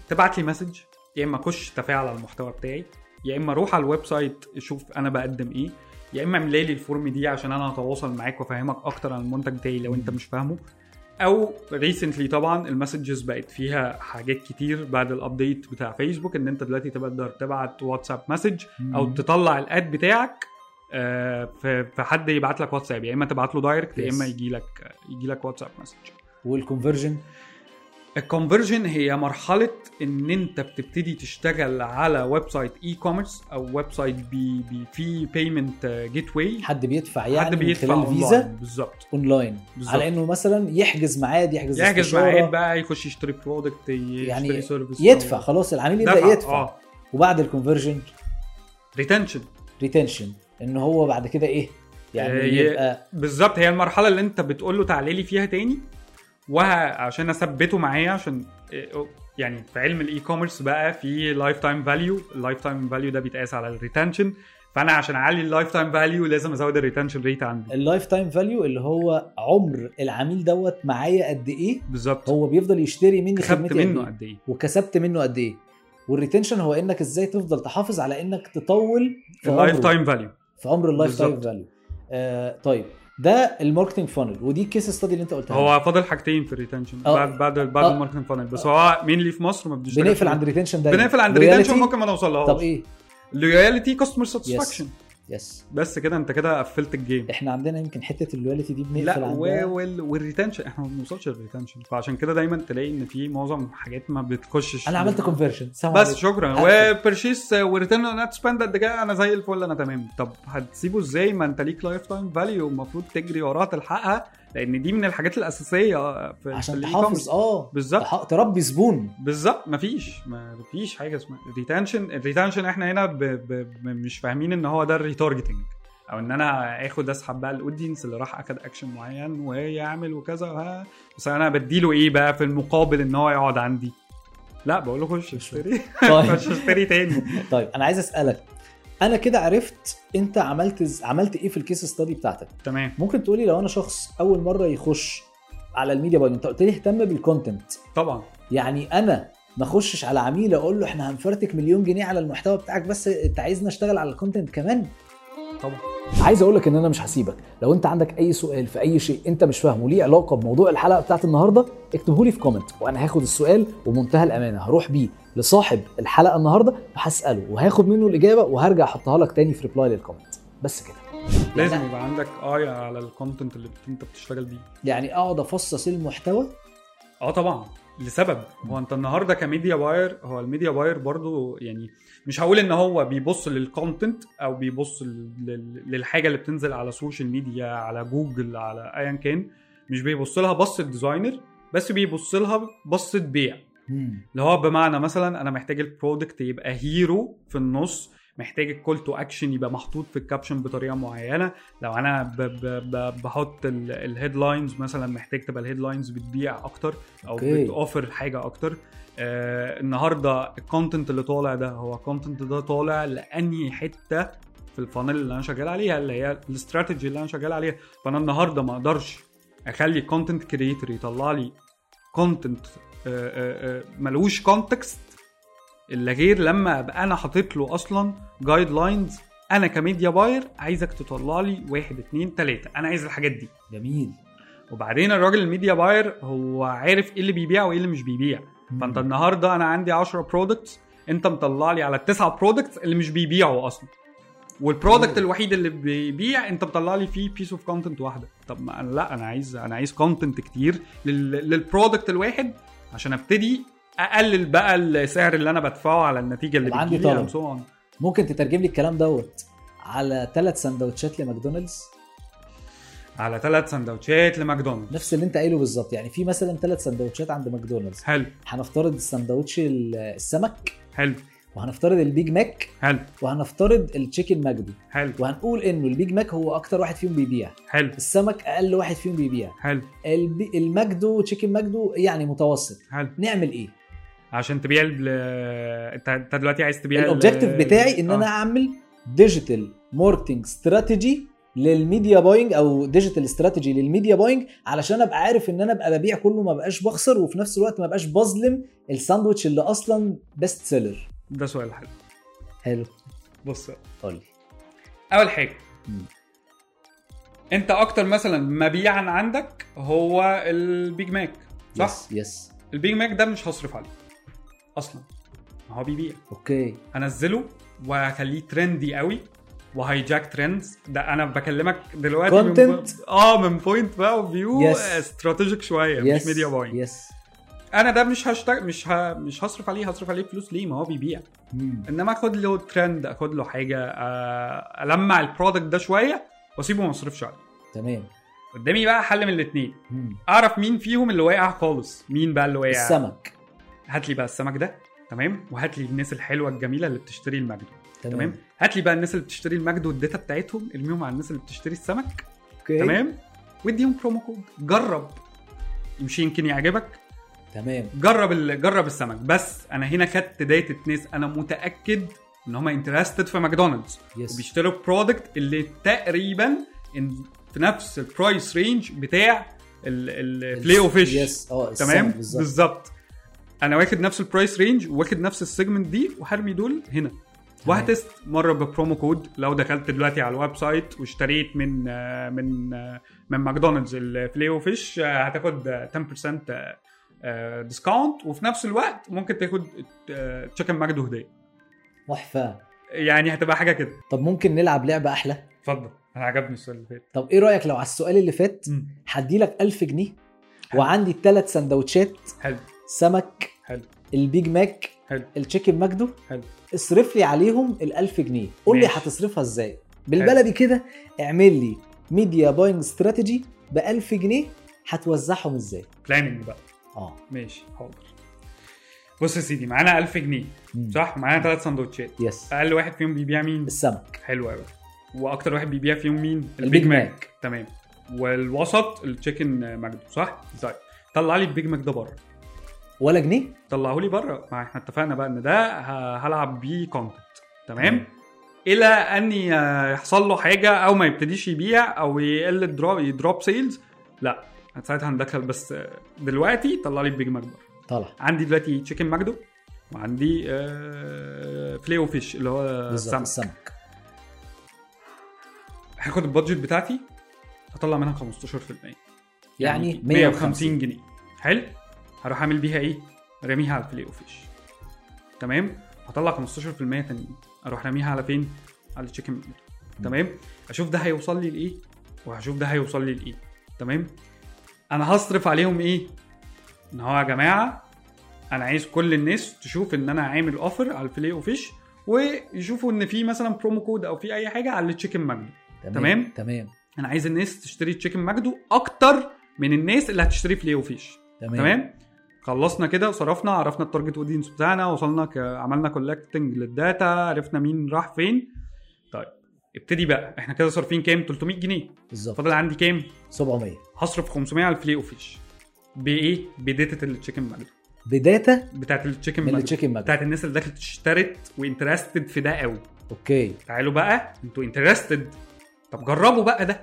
تبعت لي message يا إما خش تفاعل على المحتوى بتاعي يا إما روح على ال website شوف أنا بقدم إيه يا إما املي لي ال form دي عشان أنا هتواصل معاك وأفهمك أكتر عن المنتج بتاعي لو أنت مش فاهمه. أو recently طبعا ال messages بقت فيها حاجات كتير بعد ال update بتاع فيسبوك إن أنت دلوقتي تقدر تبعت واتساب message أو. تطلع ال ad بتاعك آه، في في حد يبعت لك واتساب يا إما تبعت له direct يا. إما يجي لك يجي لك واتساب message وال conversion ال conversion هي مرحلة إن أنت بتبتدي تشتغل على website e-commerce أو website بي بي فيه بيمنت جيت واي حد بيدفع يعني حد بيدفع من خلال. فيزا بالظبط. اونلاين. على إنه مثلا يحجز ميعاد يحجز يحجز معاد بقى يخش يشتري product يشتري يعني service يدفع خلاص العميل يبدأ يدفع. آه. وبعد ال conversion retention retention ان هو بعد كده إيه؟ يعني آه، يبقى بالظبط هي المرحلة اللي أنت بتقول له تعالى لي فيها تاني. وعشان أثبته معايا عشان يعني في علم ال e-commerce بقى في lifetime value ال lifetime value ده بيتقاس على ال retention فأنا عشان أعلي اللايف تايم فاليو لازم أزود ال retention rate عندي. ال lifetime value اللي هو عمر العميل دوت معايا قد إيه؟ بالظبط. هو بيفضل يشتري مني خدمتي منه قد إيه؟ قد إيه؟ وكسبت منه قد إيه؟ وال retention هو إنك إزاي تفضل تحافظ على إنك تطول في ال lifetime value في عمر ال lifetime. value آه طيب. ده ال marketing funnel ودي ال case study اللي انت قلتها هو فاضل حاجتين في ال retention آه. بعد بعد بعد آه. ال marketing funnel بس هو مين في مصر ما بنقفل. عند ال retention ده بنقفل عند؟ ال retention ممكن ما نوصلهاش طب إيه loyalty customer satisfaction yes بس كده انت كده قفلت ال game إحنا عندنا يمكن حتة ال loyalty دي بنقفل لا و- وال- وال retention إحنا ما بنوصلش لل retention فعشان كده دايما تلاقي إن في معظم حاجات ما بتخشش. أنا عملت conversion بس شكرا. و purchase و return on spend قد كده؟ أنا زي الفل أنا تمام. طب هتسيبه إزاي؟ ما أنت ليك lifetime value المفروض تجري وراها تلحقها. لأن دي من الحاجات الأساسية في عشان تحافظ. آه. بالظبط. تربي زبون. بالظبط. مفيش. ما فيش حاجة اسمها ال retention ال retention إحنا هنا ب... ب... مش فاهمين إن هو ده ال retargeting أو إن أنا آخد أسحب بقى ال audience اللي راح أخد اكشن معين ويعمل وكذا ها بس أنا بديله إيه بقى في المقابل إن هو يقعد عندي؟ لا بقول له خش. اشتري. طيب. خش اشتري تاني. طيب أنا عايز أسألك. أنا كده عرفت انت عملت عملت إيه في ال case study بتاعتك. تمام. ممكن تقولي لو أنا شخص اول مرة يخش على ال media buying انت قلت لي اهتم بال content طبعا. يعني أنا ما اخشش على عميل أقول له إحنا هنفرتك مليون جنيه على المحتوى بتاعك بس انت عايزنا اشتغل على ال content كمان؟ طبعا. عايز أقول لك ان أنا مش هسيبك. لو انت عندك اي سؤال في اي شيء انت مش فاهمه ليه علاقة بموضوع الحلقة بتاعت النهارده اكتبه لي في comment وأنا هاخد السؤال وبمنتهى الأمانة. هروح بيه. لصاحب الحلقة النهارده وهساله وهاخد منه الإجابة وهرجع أحطها لك تاني في reply لل comment بس كده. لازم يبقى عندك eye على ال content اللي انت بتشتغل بيه. يعني أقعد أفصص المحتوى؟ آه طبعا لسبب. هو أنت النهارده ك media buyer هو ال media buyer برضو يعني مش هقول إن هو بيبص لل content أو بيبص لل- لل- للحاجة اللي بتنزل على ال social media على جوجل على ايا كان. مش بيبص لها بصة designer بس بيبص لها بصة بيع. اللي هو بمعنى مثلا أنا محتاج ال product يبقى hero في النص محتاج ال call to action يبقى محطوط في ال caption بطريقة معينة. لو أنا ب ب ب بحط ال headlines مثلا محتاج تبقى ال headlines بتبيع أكتر أو okay. بتوفر حاجة أكتر. آه النهارده ال content اللي طالع ده هو ال content ده طالع لأنهي حتة في ال funnel اللي أنا شغال عليها؟ اللي هي الاستراتيجي اللي أنا شغال عليها. فأنا النهارده ما أقدرش أخلي content creator يطلع لي content ملوش context إلا غير لما أبقى أنا حاطط له أصلا guidelines أنا ك media buyer عايزك تطلع لي واحد اتنين تلاتة. أنا عايز الحاجات دي. جميل. وبعدين الراجل ال media buyer هو عارف إيه اللي بيبيع وإيه اللي مش بيبيع. فأنت النهارده أنا عندي 10 products أنت مطلع لي على التسعه products اللي مش بيبيعوا أصلا. وال product. الوحيد اللي بيبيع أنت مطلع لي فيه piece of content واحدة. طب ما أنا لا أنا عايز أنا عايز content كتير لل... لل product الواحد. عشان ابتدي اقلل بقى السعر اللي أنا بدفعه على النتيجة اللي عندي طلب. ممكن تترجم لي الكلام دوت على ثلاث سندوتشات لماكدونالدز؟ على ثلاث سندوتشات لماكدونالدز. نفس اللي انت قايله بالظبط. يعني في مثلا ثلاث سندوتشات عند ماكدونالدز. حلو. هنفترض السندوتش ال- السمك. حلو. وهنفترض البيج ماك. حلو. وهنفترض التشيكن ماجدو حلو. وهنقول إنه البيج ماك هو أكتر واحد فيهم بيبيع. حلو. السمك أقل واحد فيهم بيبيع. حلو. البي... الماجدو تشيكن ماجدو يعني متوسط. حلو. نعمل إيه؟ عشان تبيع ال انت دلوقتي عايز تبيع ال- ال objective بتاعي إن آه. أنا أعمل digital marketing strategy لل media buying أو digital strategy لل media buying علشان أبقى عارف إن أنا أبقى ببيع كله ما بقاش بخسر وفي نفس الوقت ما بقاش بظلم الساندوتش اللي أصلا best seller ده سؤال حلو. حلو. بص قول أول حاجة. مم. أنت أكتر مثلا مبيعا عندك هو البيج ماك صح؟ yes yes. البيج ماك ده مش هصرف عليه أصلا. ما هو بيبيع. okay. هنزله وهخليه trendy قوي وهي جاك trends. ده أنا بكلمك دلوقتي من Content. آه من point بقى of view Yes. strategic شوية مش yes media buying yes أنا ده مش هشتغل مش ه... مش هصرف عليه هصرف عليه فلوس ليه؟ ما هو بيبيع. مم. انما اخد له ترند اخد له حاجة آه، المع ال product ده شوية واسيبه ما اصرفش عليه. تمام. قدامي بقى حل من الاثنين. اعرف مين فيهم اللي واقع خالص؟ مين بقى اللي واقع؟ السمك. هات لي بقى السمك ده تمام؟ وهات لي الناس الحلوة الجميلة اللي بتشتري المجدو تمام, تمام؟ هات لي بقى الناس اللي بتشتري المجدو وال data بتاعتهم ارميهم على الناس اللي بتشتري السمك. okay. تمام؟ واديهم promo code جرب. يمشي يمكن يعجبك. تمام. جرب ال... جرب السمك. بس أنا هنا خدت data ناس أنا متأكد إن هم interested في ماكدونالدز. yes بيشتروا product اللي تقريبا في نفس ال price range بتاع ال Filet-O-Fish yes آه تمام؟ بالظبط. أنا واخد نفس ال price range واخد نفس ال segment دي وهرمي دول هنا. وه test مرة ب promo code لو دخلت دلوقتي على ال website واشتريت من آه، من آه، من ماكدونالدز ال Filet-O-Fish آه، هتاخد آه، 10% discount وفي نفس الوقت ممكن تاخد تشيكن ماجدو هديه تحفة. يعني هتبقى حاجة كده. طب ممكن نلعب لعبة أحلى؟ اتفضل. أنا عجبني السؤال اللي فات. طب إيه رأيك لو على السؤال اللي فات هدي لك 1000 جنيه وعندي الثلاث سندوتشات حلو. سمك حلو. البيج ماك حلو. التشيكن ماجدو حلو. اصرف لي عليهم ال 1000 جنيه. قول لي. هتصرفها إزاي. بالبلدي كده اعمل لي media buying strategy ب 1000 جنيه هتوزعهم إزاي. planning بقى. آه. ماشي حاضر. بص يا سيدي معانا 1000 جنيه مم. صح؟ معانا ثلاث سندوتشات. yes. أقل واحد فيهم بيبيع مين؟ السمك. حلو قوي وأكتر واحد بيبيع فيهم مين؟ البيج ماك. تمام. والوسط التشيكن ماجدو صح؟ طيب. طلع لي البيج ماك ده بره. ولا جنيه؟ طلعه لي بره. ما إحنا اتفقنا بقى إن ده هلعب بيه content تمام. إلى أن يحصل له حاجة أو ما يبتديش يبيع أو يقل ال drop ي drop sales لا. ساعتها هندخل بس دلوقتي طلع لي البيج ماك طلع. عندي دلوقتي تشيكن ماجدو وعندي آه Filet-O-Fish اللي هو بالظبط سمك. السمك. هاخد ال budget بتاعتي هطلع منها 15% يعني 150 150 جنيه. حلو. هروح أعمل بيها إيه؟ راميها على ال Filet-O-Fish تمام؟ هطلع 15% تانيين أروح راميها على فين؟ على التشيكن تمام؟ أشوف ده هيوصل لي لإيه؟ وهشوف ده هيوصل لي لإيه؟ تمام؟ أنا هصرف عليهم إيه؟ ان هو يا جماعة أنا عايز كل الناس تشوف ان أنا عامل offer على ال Filet-O-Fish ويشوفوا ان في مثلا promo code أو في اي حاجة على التشيكن ماجدو تمام؟ تمام؟ أنا عايز الناس تشتري تشيكن ماجدو أكتر من الناس اللي هتشتري Filet-O-Fish تمام. تمام؟ خلصنا كده وصرفنا عرفنا ال target audience بتاعنا وصلنا. عملنا collecting لل data عرفنا مين راح فين. ابتدي بقى. إحنا كده صارفين كام؟ 300 جنيه. بالظبط. فاضل عندي كام؟ 700 هصرف 500 على ال Filet-O-Fish. بإيه؟ ب data التشيكن ماجدو ب data؟ بتاعت التشيكن ماجدو التشيكن بتاعت الناس اللي دخلت اشترت و interested في ده قوي. okay. تعالوا بقى. أنتوا interested. طب جربوا بقى ده.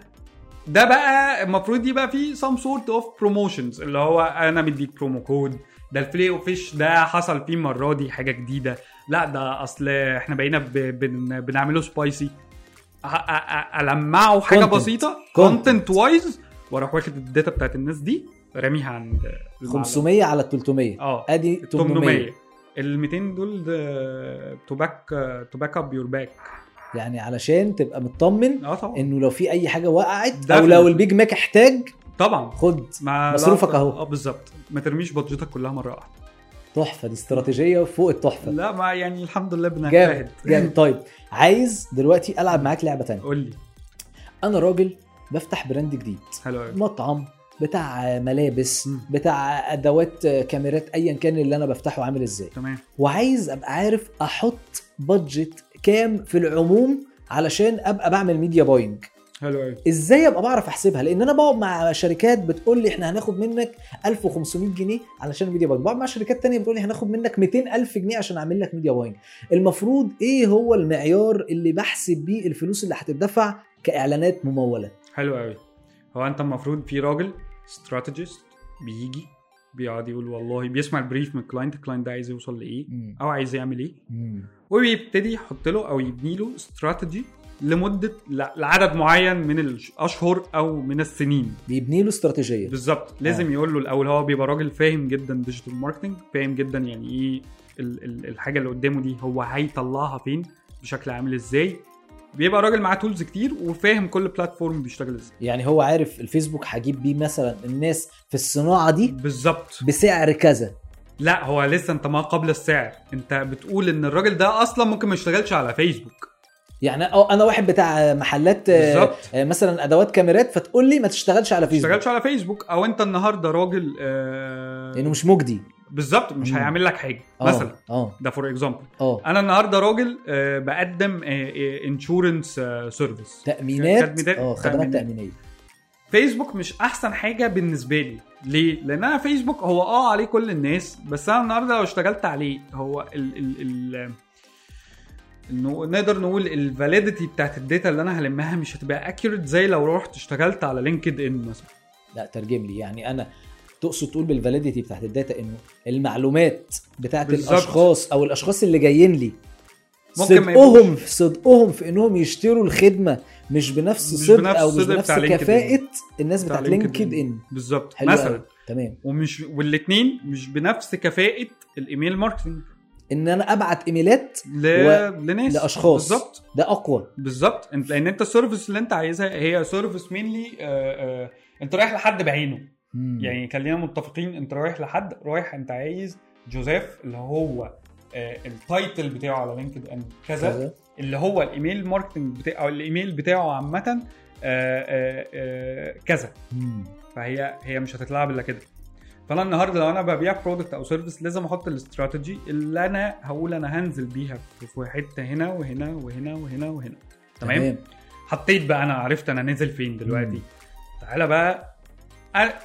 ده بقى المفروض يبقى فيه some sort of promotions. اللي هو أنا مديك promo code ده ال Filet-O-Fish ده حصل فيه المرة دي حاجة جديدة. لا ده أصل إحنا بقينا ب... بن... بنعمله spicy ألمعه حاجة Content. بسيطة. content wise وأروح واخد ال data بتاعت الناس دي راميها عند المعلم. 500 على 300 آه أدي 800 800 ال 200 دول to back to back up your back يعني علشان تبقى مطمن آه طبعا. إنه لو في أي حاجة وقعت أو لو البيج ماك احتاج طبعا. خد مصروفك أهو. آه بالظبط. ما ترميش budget ك كلها مرة واحدة. تحفة دي استراتيجية فوق التحفة. لا ما يعني الحمد لله بنجتهد جامد طيب عايز دلوقتي ألعب معاك لعبة تانية. قول لي. أنا راجل بفتح brand جديد. حلو مطعم بتاع ملابس مم. بتاع أدوات كاميرات ايا كان اللي أنا بفتحه عامل إزاي. تمام. وعايز أبقى عارف أحط budget كام في العموم علشان أبقى بعمل media buying حلو قوي إزاي أبقى بعرف أحسبها؟ لأن أنا بقعد مع شركات بتقول لي إحنا هناخد منك 1500 جنيه علشان media buying بقعد مع شركات تانية بتقول لي هناخد منك 200 ألف جنيه عشان أعمل لك media buying المفروض إيه هو المعيار اللي بحسب بيه الفلوس اللي هتدفع كإعلانات ممولة؟ حلو قوي هو أنت المفروض في راجل strategist بيجي بيقعد يقول والله بيسمع ال brief من ال client ال client ده عايز يوصل لإيه. أو عايز يعمل إيه. وبيبتدي يحط له أو يبني له استراتيجي لمدة لعدد معين من الأشهر أو من السنين. بيبني له استراتيجية. بالظبط. لازم يقول له الأول هو بيبقى راجل فاهم جدا digital marketing فاهم جدا يعني إيه ال- ال- الحاجة اللي قدامه دي هو هيطلعها فين بشكل عامل إزاي. بيبقى راجل معاه tools كتير وفاهم كل platform بيشتغل إزاي. يعني هو عارف الفيسبوك هجيب بيه مثلا الناس في الصناعة دي بالظبط. بسعر كذا. لا هو لسه أنت ما قبل السعر. أنت بتقول إن الراجل ده أصلا ممكن ما يشتغلش على فيسبوك يعني أو أنا واحد بتاع محلات آه، بالظبط. آه، مثلا أدوات كاميرات فتقول لي ما تشتغلش على ما فيسبوك تشتغلش على فيسبوك أو أنت النهارده راجل آه لأنه مش مجدي. بالظبط مش مم. هيعمل لك حاجة آه، مثلا. آه. ده for example آه. أنا النهارده راجل آه، بقدم insurance service تأمينات؟ آه خدمات. تأمينية. فيسبوك مش أحسن حاجة بالنسبة لي. ليه؟ لأن أنا فيسبوك هو آه عليه كل الناس بس أنا النهارده لو اشتغلت عليه هو ال ال ال انه نقدر نقول ال validity بتاعت ال data اللي أنا هلمها مش هتبقى accurate زي لو رحت اشتغلت على لينكد إن مثلا. لا ترجم لي. يعني أنا تقصد تقول بال validity بتاعت ال data إنه المعلومات بتاعت بالظبط. الأشخاص أو الأشخاص اللي جايين لي. صدقهم صدقهم في إنهم يشتروا الخدمة مش بنفس صدق بنفس أو مش بنفس. كفاءة الناس بتاع بتاعت لينكد. إن. بالظبط. مثلا. تمام. ومش والاثنين مش بنفس كفاءة ال email marketing إن أنا أبعت إيميلات ل... و- لناس لأشخاص. بالظبط ده أقوى بالظبط انت لأن أنت ال service اللي أنت عايزها هي service mainly أنت رايح لحد بعينه مم. يعني خلينا متفقين أنت رايح لحد رايح أنت عايز جوزيف اللي هو آه، ال title بتاعه على لينكد إن كذا. اللي هو ال email marketing بتاعه أو الإيميل بتاعه عامة آه، آه، آه، كذا مم. فهي هي مش هتتلعب إلا كده فانا النهارده لو أنا ببيع product أو service لازم أحط الاستراتيجي اللي أنا هقول أنا هنزل بيها في- حتة هنا وهنا وهنا وهنا وهنا. تمام, تمام. حطيت بقى أنا عرفت أنا نزل فين دلوقتي. تعالى بقى.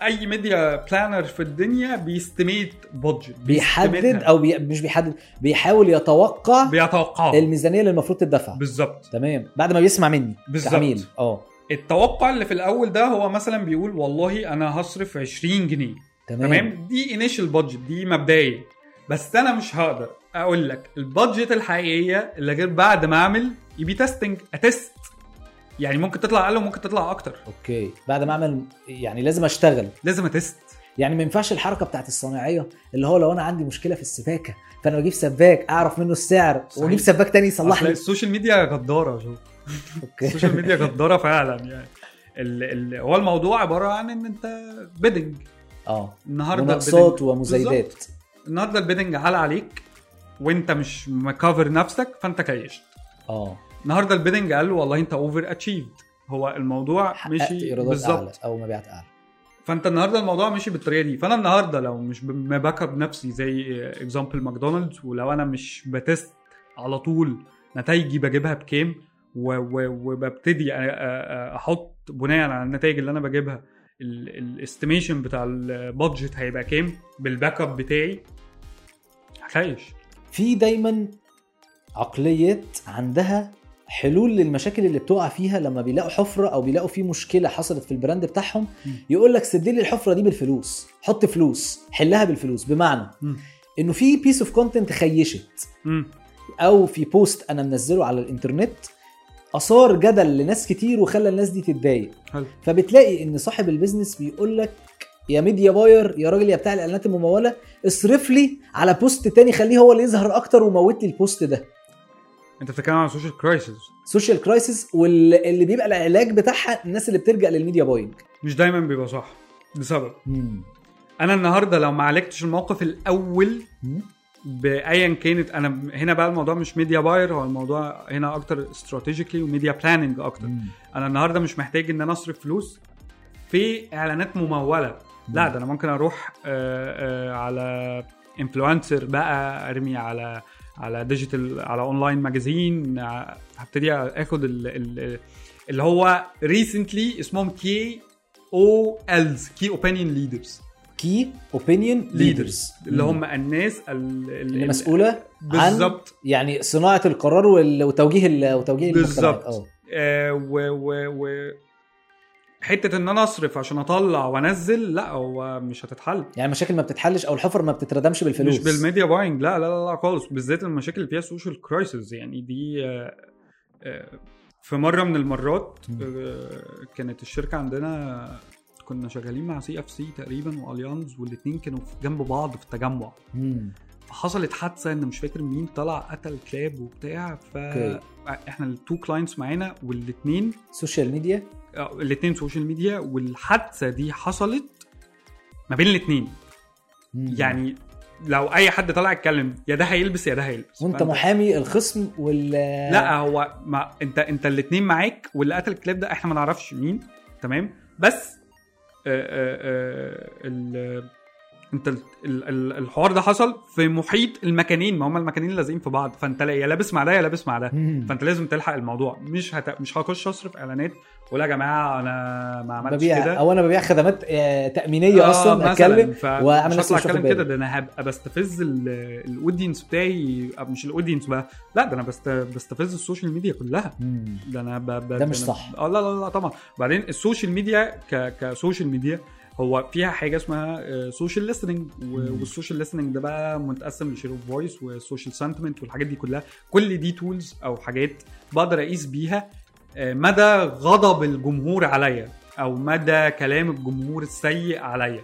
أي media planner في الدنيا بي estimate budget بيحدد أو بي... مش بيحدد بيحاول يتوقع بيتوقعها الميزانية اللي المفروض تدفع. بالظبط. تمام. بعد ما بيسمع مني بالظبط. آه. التوقع اللي في الأول ده هو مثلا بيقول والله أنا هصرف 20 جنيه. تمام, تمام؟ دي initial budget دي مبدئية. بس أنا مش هقدر أقول لك ال budget الحقيقية اللي غير بعد ما أعمل A/B testing ا test يعني ممكن تطلع أقل وممكن تطلع أكتر. okay. بعد ما أعمل يعني لازم أشتغل. لازم ا test يعني ما ينفعش الحركة بتاعت الصناعية اللي هو لو أنا عندي مشكلة في السباكة فأنا بجيب سباك أعرف منه السعر. واجيب سباك تاني يصلح لي ال social media غدارة شوف ال social okay. media غدارة فعلا يعني. ال ال هو الموضوع عبارة عن إن أنت bidding آه. النهارده مناقصات ال bidding- ومزايدات. النهارده ال bidding على عليك وانت مش م cover نفسك فانت خيشت. آه. النهارده ال bidding قال له والله انت over achieved هو الموضوع مشي بالظبط. أو مبيعات أعلى. فانت النهارده الموضوع مشي بالطريقة دي. فأنا النهارده لو مش back up نفسي زي example ماكدونالدز ولو أنا مش ب test على طول نتائجي بجيبها بكام وببتدي أحط بناء على النتائج اللي أنا بجيبها ال estimation بتاع ال budget هيبقى كام بال backup بتاعي هخيش في دايما عقليات عندها حلول للمشاكل اللي بتقع فيها لما بيلاقوا حفرة أو بيلاقوا في مشكلة حصلت في ال brand بتاعهم. يقول لك سد لي الحفرة دي بالفلوس حط فلوس حلها بالفلوس بمعنى. إنه في piece of content خيشت. أو في post أنا منزله على الإنترنت أثار جدل لناس كتير وخلى الناس دي تتضايق. فبتلاقي إن صاحب ال business بيقول لك يا media buyer يا راجل يا بتاع الإعلانات الممولة اصرف لي على post تاني خليه هو اللي يظهر أكتر وموت لي ال post ده. أنت بتتكلم عن social crisis social crisis واللي بيبقى العلاج بتاعها الناس اللي بتلجأ لل media buying. مش دايما بيبقى صح لسبب أنا النهارده لو ما عالجتش الموقف الأول بأيا كانت أنا هنا بقى الموضوع مش media buyer هو الموضوع هنا أكتر strategically و media planning أكتر. أنا النهارده مش محتاج إن أنا أصرف فلوس في إعلانات ممولة. لا ده أنا ممكن أروح آه، آه، على influencer بقى أرمي على على digital على online magazine هبتدي آخد ال- ال- اللي هو recently اسمهم KOLs key opinion leaders key opinion leaders اللي هم الناس ال- ال- اللي مسؤولة عن بالظبط. يعني صناعة القرار وتوجيه وتوجيه بالظبط. آه، و و و حتة إن أنا أصرف عشان أطلع وأنزل لا هو مش هتتحل. يعني المشاكل ما بتتحلش أو الحفر ما بتتردمش بالفلوس. مش بال media buying لا لا لا, لا خالص. بالذات المشاكل اللي فيها social crisis يعني دي آه، آه، في مرة من المرات. آه، كانت الشركة عندنا كنا شغالين مع CFC تقريبا و Allianz والاثنين كانوا جنب بعض في التجمع مم. حصلت حادثة إن مش فاكر مين طلع قتل كلاب وبتاع. فاحنا ال two clients معانا والاثنين social media الاثنين social media والحادثة دي حصلت ما بين الاثنين. يعني لو أي حد طلع يتكلم يا ده هيلبس يا ده هيلبس وأنت فأنت- محامي الخصم وال لا هو ما أنت أنت الاثنين معاك واللي قتل الكلاب ده إحنا ما نعرفش مين تمام بس آه، آه، آه، ال- انت ال- ال- ال- الحوار ده حصل في محيط المكانين ما هم المكانين لازقين في بعض فانت لا- يا لابس مع ده يا لابس مع ده. فانت لازم تلحق الموضوع مش هت... مش هخش اصرف اعلانات ولا يا جماعة أنا ما عملتش ببيع كده أو أنا ببيع خدمات آه، تأمينية أصلا مثلاً، أتكلم ف- وأعمل مش هطلع أتكلم كده. ده أنا هبقى بستفز ال- ال audience بتاعي مش ال audience بقى لا ده أنا بست... بستفز ال social media كلها. ده أنا ب... ب... ده مش أنا- صح. آه لا لا لا طبعا بعدين ال social media ك... ك social media هو فيها حاجة اسمها social listening مم. وال social listening ده بقى متقسم ل share of voice وال social sentiment والحاجات دي كلها. كل دي tools أو حاجات بقدر أقيس بيها آه، مدى غضب الجمهور عليا أو مدى كلام الجمهور السيء عليا.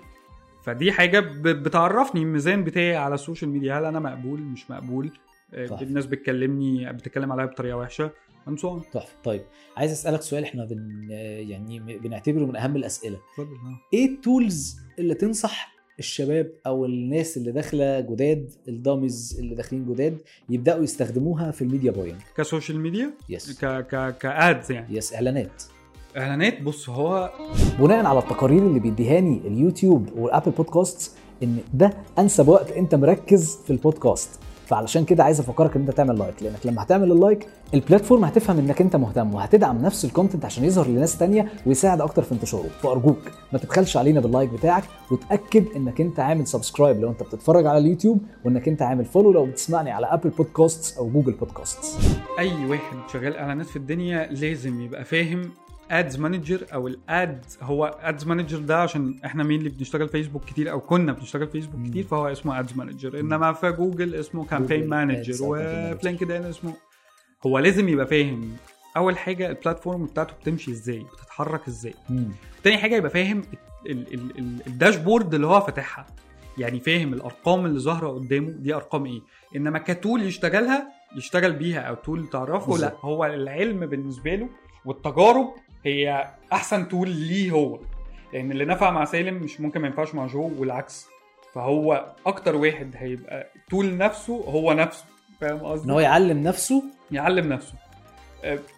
فدي حاجة بتعرفني الميزان بتاعي على ال social media هل أنا مقبول؟ مش مقبول؟ آه، صح. الناس بتكلمني بتتكلم عليا بطريقة وحشة. On. تحفة. طيب عايز أسألك سؤال إحنا بن يعني م- بنعتبره من أهم الأسئلة. اتفضل ها. إيه ال tools اللي تنصح الشباب أو الناس اللي داخلة جداد الدامز اللي داخلين جداد يبدأوا يستخدموها في ال media buying؟ ك social media؟ yes ك ك ك ads يعني. yes إعلانات. إعلانات؟ بص هو بناء على التقارير اللي بيديهاني اليوتيوب وال Apple Podcast إن ده أنسب وقت أنت مركز في البودكاست فعلشان كده عايز افكرك ان انت تعمل like لانك لما هتعمل ال like ال platform هتفهم انك انت مهتم وهتدعم نفس ال content عشان يظهر لناس تانية ويساعد أكتر في انتشاره. فارجوك ما تبخلش علينا بال like بتاعك وتأكد انك انت عامل subscribe لو انت بتتفرج على اليوتيوب وانك انت عامل follow لو بتسمعني على Apple Podcast أو Google Podcast أي واحد شغال إعلانات في الدنيا لازم يبقى فاهم ads manager أو ال ad هو ads manager ده عشان إحنا مين اللي بنشتغل فيسبوك كتير أو كنا بنشتغل فيسبوك مم. كتير فهو اسمه ads manager إنما في جوجل اسمه campaign manager. وفي LinkedIn اسمه هو لازم يبقى فاهم أول حاجة ال platform بتاعته بتمشي إزاي بتتحرك إزاي مم. تاني حاجة يبقى فاهم ال- ال- ال- ال dashboard اللي هو فاتحها يعني فاهم الأرقام اللي ظاهرة قدامه دي أرقام إيه إنما ك tool يشتغلها يشتغل بيها أو tool تعرفه لأ. هو العلم بالنسبة له والتجارب هي أحسن tool ليه هو. لأن اللي نفع مع سالم مش ممكن ما ينفعش مع جو والعكس. فهو أكتر واحد هيبقى tool نفسه هو نفسه. فاهم قصدي؟ إن هو يعلم نفسه؟ يعلم نفسه.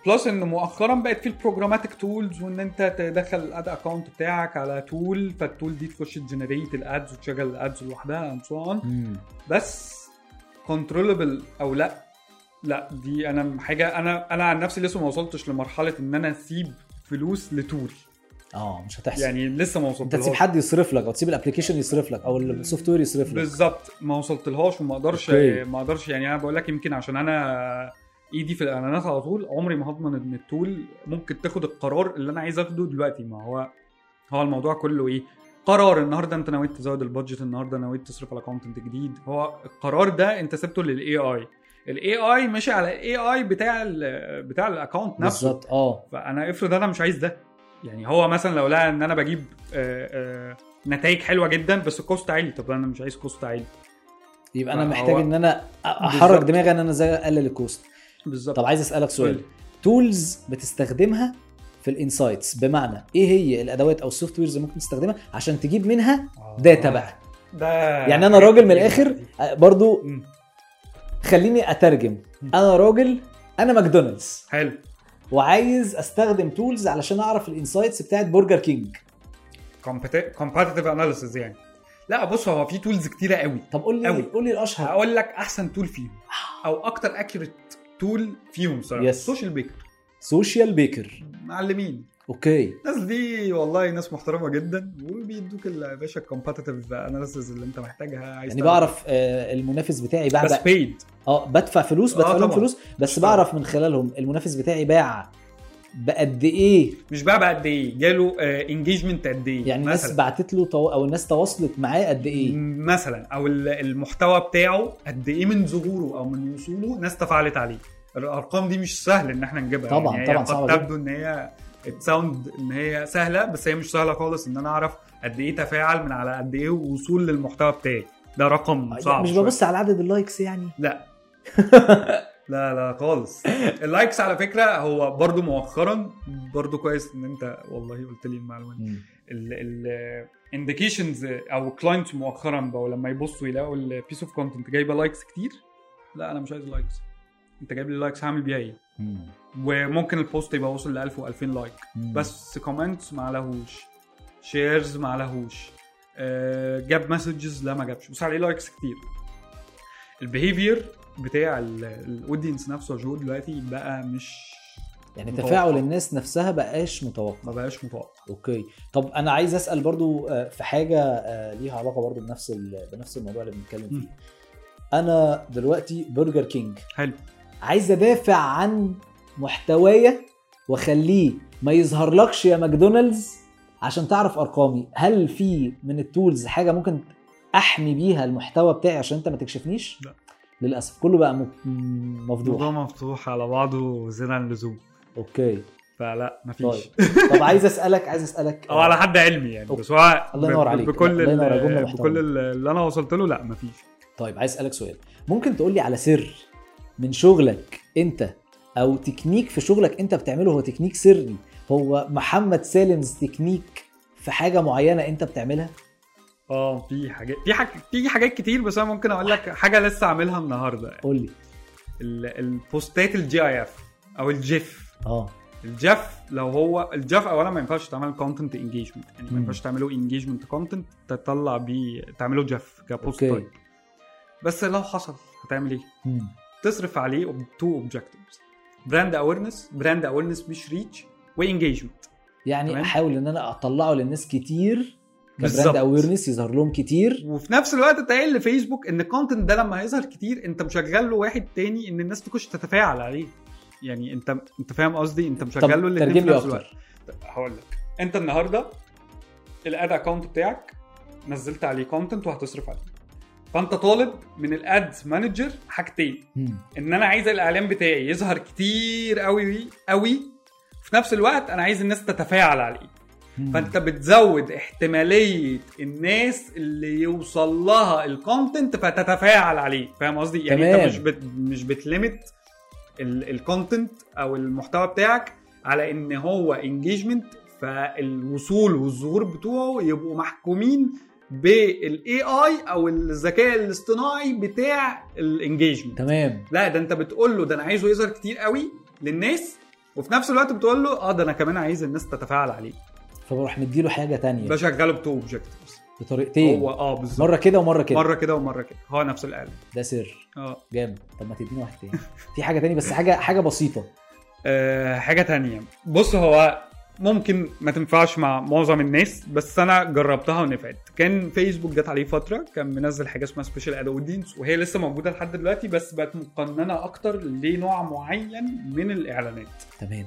plus إن مؤخرا بقت في ال programmatic tools وإن أنت تدخل ال ad account بتاعك على tool فال tool دي تخش ت generate ال ads وتشغل ال ads لوحدها and so on. بس controllable أو لأ لأ دي أنا حاجة أنا أنا عن نفسي لسه ما وصلتش لمرحلة إن أنا أسيب فلوس ل tool. آه مش هتحصل. يعني لسه ما انت وصلتلهاش تسيب حد يصرف لك أو تسيب ال application يصرف لك أو ال software يصرف لك. بالظبط ما وصلتلهاش وما أقدرش. ما أقدرش يعني أنا بقول لك يمكن عشان أنا إيدي في الإعلانات على طول عمري ما هضمن إن ال tool ممكن تاخد القرار اللي أنا عايز آخده دلوقتي. ما هو هو الموضوع كله إيه؟ قرار. النهارده أنت نويت تزود ال budget النهارده نويت تصرف على content جديد. هو القرار ده أنت سبته لل AI ال AI ماشي على ال AI بتاع ال بتاع ال account نفسه. بالظبط آه. فأنا افرض أنا مش عايز ده. يعني هو مثلا لو لقى إن أنا بجيب نتائج حلوة جدا بس ال cost عالي طب أنا مش عايز cost عالي. يبقى أنا محتاج إن أنا أحرك. دماغي إن أنا إزاي أقلل ال cost بالظبط. طب عايز أسألك سؤال. tools بتستخدمها في ال insights بمعنى إيه هي الأدوات أو ال softwares اللي ممكن تستخدمها عشان تجيب منها data بقى؟ ده يعني أنا راجل من الآخر آه، برضو. خليني أترجم. أنا راجل أنا ماكدونالدز. حلو. وعايز أستخدم tools علشان أعرف ال insights بتاعت برجر كينج competitive analysis يعني. لا بص هو في tools كتيرة قوي. طب قول لي. قول لي الأشهر. هقول لك أحسن tool فيهم. أو أكتر accurate tool فيهم صراحة Yes. ال Social Baker Social Baker معلمين. okay. الناس دي والله ناس محترمة جدا وبيدوك يا باشا ال competitive analysis اللي أنت محتاجها عايز يعني. بعرف آه، المنافس بتاعي باع بس paid آه بدفع فلوس آه بدفع لهم طبعاً. فلوس بس بعرف من خلالهم المنافس بتاعي باع بقد إيه؟ مش بقى بقد إيه جاله engagement قد إيه يعني الناس بعتت له تو... أو الناس تواصلت معاه قد إيه؟ مثلا أو ال- المحتوى بتاعه قد إيه من ظهوره أو من وصوله ناس تفاعلت عليه. الأرقام دي مش سهل إن إحنا نجيبها طبعاً، يعني طبعاً جداً. تبدو إن هي ت sound إن هي سهلة بس هي مش سهلة خالص إن أنا أعرف قد إيه تفاعل من على قد إيه وصول للمحتوى بتاعي. ده رقم صعب مش. ببص على عدد ال likes يعني؟ لا. لا لا خالص. ال likes على فكرة هو برضو مؤخرا برضو كويس إن أنت والله قلت لي المعلومة دي. ال indications أو clients مؤخرا بقوا لما يبصوا يلاقوا ال piece of content جايبة likes كتير. لا أنا مش عايز likes أنت جايب لي likes هعمل بيها إيه؟ مم. وممكن ال post يبقى وصل ل 1000 و2000 like. مم. بس comments ما عليهوش. shares ما عليهوش. آه، جاب messages لا ما جابش. بس عليه likes كتير. ال behavior بتاع ال audience نفسه يا جو دلوقتي بقى مش يعني متوقع. تفاعل الناس نفسها بقاش متوقع. ما بقاش متوقع. okay. طب أنا عايز أسأل برضو آه، في حاجة آه، ليها علاقة برضو بنفس بنفس الموضوع اللي بنتكلم. فيه. أنا دلوقتي برجر كينج حلو. عايز ادافع عن محتوايا واخليه ما يظهرلكش يا ماكدونالدز عشان تعرف ارقامي. هل في من ال tools حاجة ممكن احمي بيها المحتوى بتاعي عشان انت ما تكشفنيش؟ لا. للأسف. كله بقى مفضوح. الموضوع مفتوح على بعضه زيادة عن اللزوم. okay. فلا مفيش. طيب. طب عايز أسألك عايز أسألك. أو على حد علمي يعني okay. بس هو الله ينور عليك. بكل الله ينور. بكل ال- اللي أنا وصلت له لا مفيش. طيب عايز أسألك سؤال. ممكن تقول لي على سر من شغلك انت أو تكنيك في شغلك انت بتعمله هو تكنيك سري هو محمد سالمز تكنيك في حاجة معينة انت بتعملها آه في حاجات في حاجات في حاجات كتير بس أنا ممكن أقول لك حاجة لسه عاملها النهارده يعني. قول لي ال- ال postات ال GIF أو ال GIF آه ال GIF لو هو ال GIF اولا ما ينفعش تعمل content engagement يعني ما. ينفعش تعملوا engagement content تطلع بيه تعمله GIF ك post. type بس لو حصل هتعمل إيه؟ تصرف عليه two objectives brand awareness brand awareness مش reach و engagement يعني تمام. أحاول إن أنا أطلعه للناس كتير بالظبط. ك brand awareness يظهر لهم كتير. وفي نفس الوقت تقول لفيسبوك إن ال content ده لما هيظهر كتير أنت مشغل له واحد تاني إن الناس تخش تتفاعل عليه. يعني أنت أنت فاهم قصدي؟ أنت مشغل له الاثنين في لي نفس الوقت. هقول لك. أنت النهارده ال ad account بتاعك نزلت عليه content وهتصرف عليه. فانت طالب من ال ad manager حاجتين. إن أنا عايز الاعلان بتاعي يظهر كتير قوي قوي في نفس الوقت أنا عايز الناس تتفاعل عليه. فأنت بتزود احتمالية الناس اللي يوصل لها ال content فتتفاعل عليه فاهم قصدي يعني تمام. انت مش بت مش بت limit ال content أو المحتوى بتاعك على إن هو engagement فالوصول والظهور بتوعه يبقوا محكومين بال AI أو الذكاء الاصطناعي بتاع ال engagement تمام. لا ده انت بتقول له ده أنا عايزه يظهر كتير قوي للناس وفي نفس الوقت بتقول له آه ده أنا كمان عايز الناس تتفاعل عليه. فبروح مديله حاجة تانية. بشغله ب two objectives بطريقتين. هو آه بالظبط. مرة كده ومرة كده. مرة كده ومرة كده. هو نفس الاعلان ده سر. آه. جامد. طب ما تديني واحد تاني. في حاجة تاني بس حاجة حاجة بسيطة. آه، حاجة تانية. بص هو ممكن ما تنفعش مع معظم الناس بس أنا جربتها ونفعت. كان فيسبوك جت عليه فترة كان منزل حاجة اسمها special ad audience وهي لسه موجودة لحد دلوقتي بس بقت مقننة أكتر لنوع معين من الإعلانات. تمام.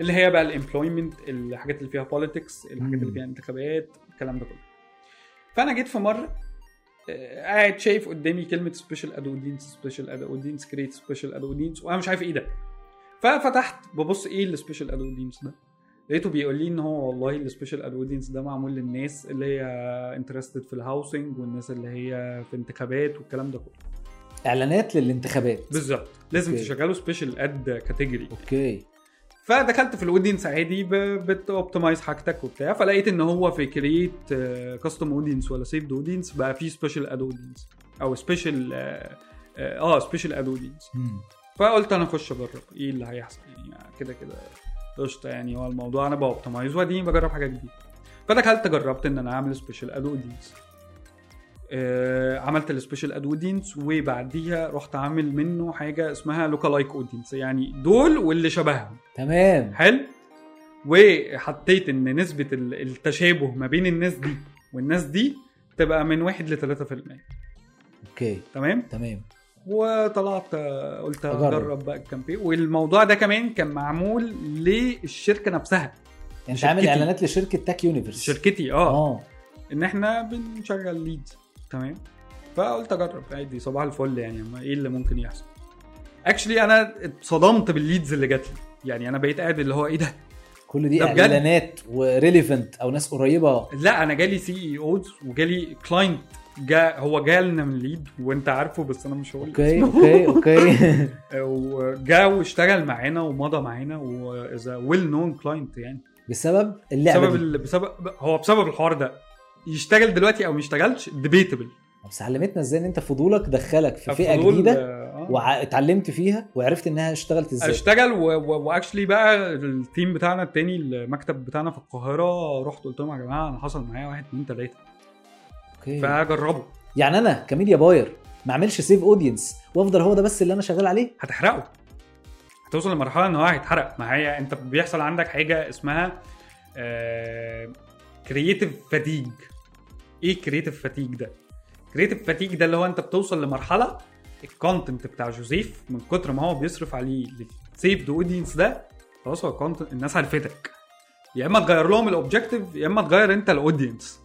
اللي هي بقى ال employment الحاجات اللي فيها politics الحاجات. اللي فيها انتخابات الكلام ده كله. فأنا جيت في مرة آه، قاعد شايف قدامي كلمة special ad audience special ad audience create special ad audience وأنا مش عارف إيه ده. ففتحت ببص إيه ال special ad audience ده؟ لقيته بيقول لي إن هو والله ال special audience ده معمول للناس اللي هي interested في ال housing والناس اللي هي في انتخابات والكلام ده كله. إعلانات للانتخابات. بالظبط. لازم okay. تشغله special ad category okay. فدخلت في ال audience عادي بت optimize حاجتك وبتاع فلقيت إن هو في create custom audience ولا saved audience بقى في special ad audience أو special آه special ad audience. فقلت أنا أخش أجرب إيه اللي هيحصل؟ يعني كده كده. قشطه يعني هو الموضوع. أنا ب optimize واديني بجرب حاجة جديدة. فدخلت جربت إن أنا أعمل special ad audience آه عملت ال special ad audience وبعديها رحت عامل منه حاجة اسمها lookalike audience يعني دول واللي شبههم. تمام. حلو؟ وحطيت إن نسبة ال- التشابه ما بين الناس دي والناس دي تبقى من 1 ل 3% okay. تمام؟ تمام. وطلعت آه، قلت. أجرب. بقى ال campaign. والموضوع ده كمان كان معمول للشركة نفسها. أنت عامل. إعلانات لشركة تاك يونيفرس شركتي آه. آه. إن إحنا بنشغل leads تمام؟ فقلت أجرب. عادي صباح الفل يعني. ما إيه اللي ممكن يحصل؟ actually أنا اتصدمت بال leads اللي جات لي. يعني أنا بقيت قاعد اللي هو إيه ده؟ كل دي؟ إعلانات و relevant أو ناس قريبة. لا أنا جالي CEOs وجالي client جا هو جالنا من lead وانت عارفه بس أنا مش هقول okay اسمه. okay okay. وجا واشتغل معانا ومضى معانا and a well known client يعني. بسبب اللعبة بسبب ال- بسبب هو بسبب الحوار ده. يشتغل دلوقتي أو ما يشتغلش debatable بس علمتنا إزاي إن أنت فضولك دخلك في فئة جديدة آه. واتعلمت فيها وعرفت إنها اشتغلت إزاي؟ اشتغل و actually بقى ال team بتاعنا التاني المكتب بتاعنا في القاهرة رحت قلت لهم يا جماعة أنا حصل معايا واحد اتنين تلاتة. okay. فجربه. يعني أنا ك media buyer ما أعملش save audience وأفضل هو ده بس اللي أنا شغال عليه؟ هتحرقه. هتوصل لمرحلة إن هو هيتحرق. ما هي أنت بيحصل عندك حاجة اسمها creative fatigue إيه creative fatigue ده؟ creative fatigue ده اللي هو أنت بتوصل لمرحلة ال content بتاع جوزيف من كتر ما هو بيصرف عليه save the audience ده خلاص هو ال content الناس عرفتك. يا إما تغير لهم ال objective يا إما تغير أنت ال audience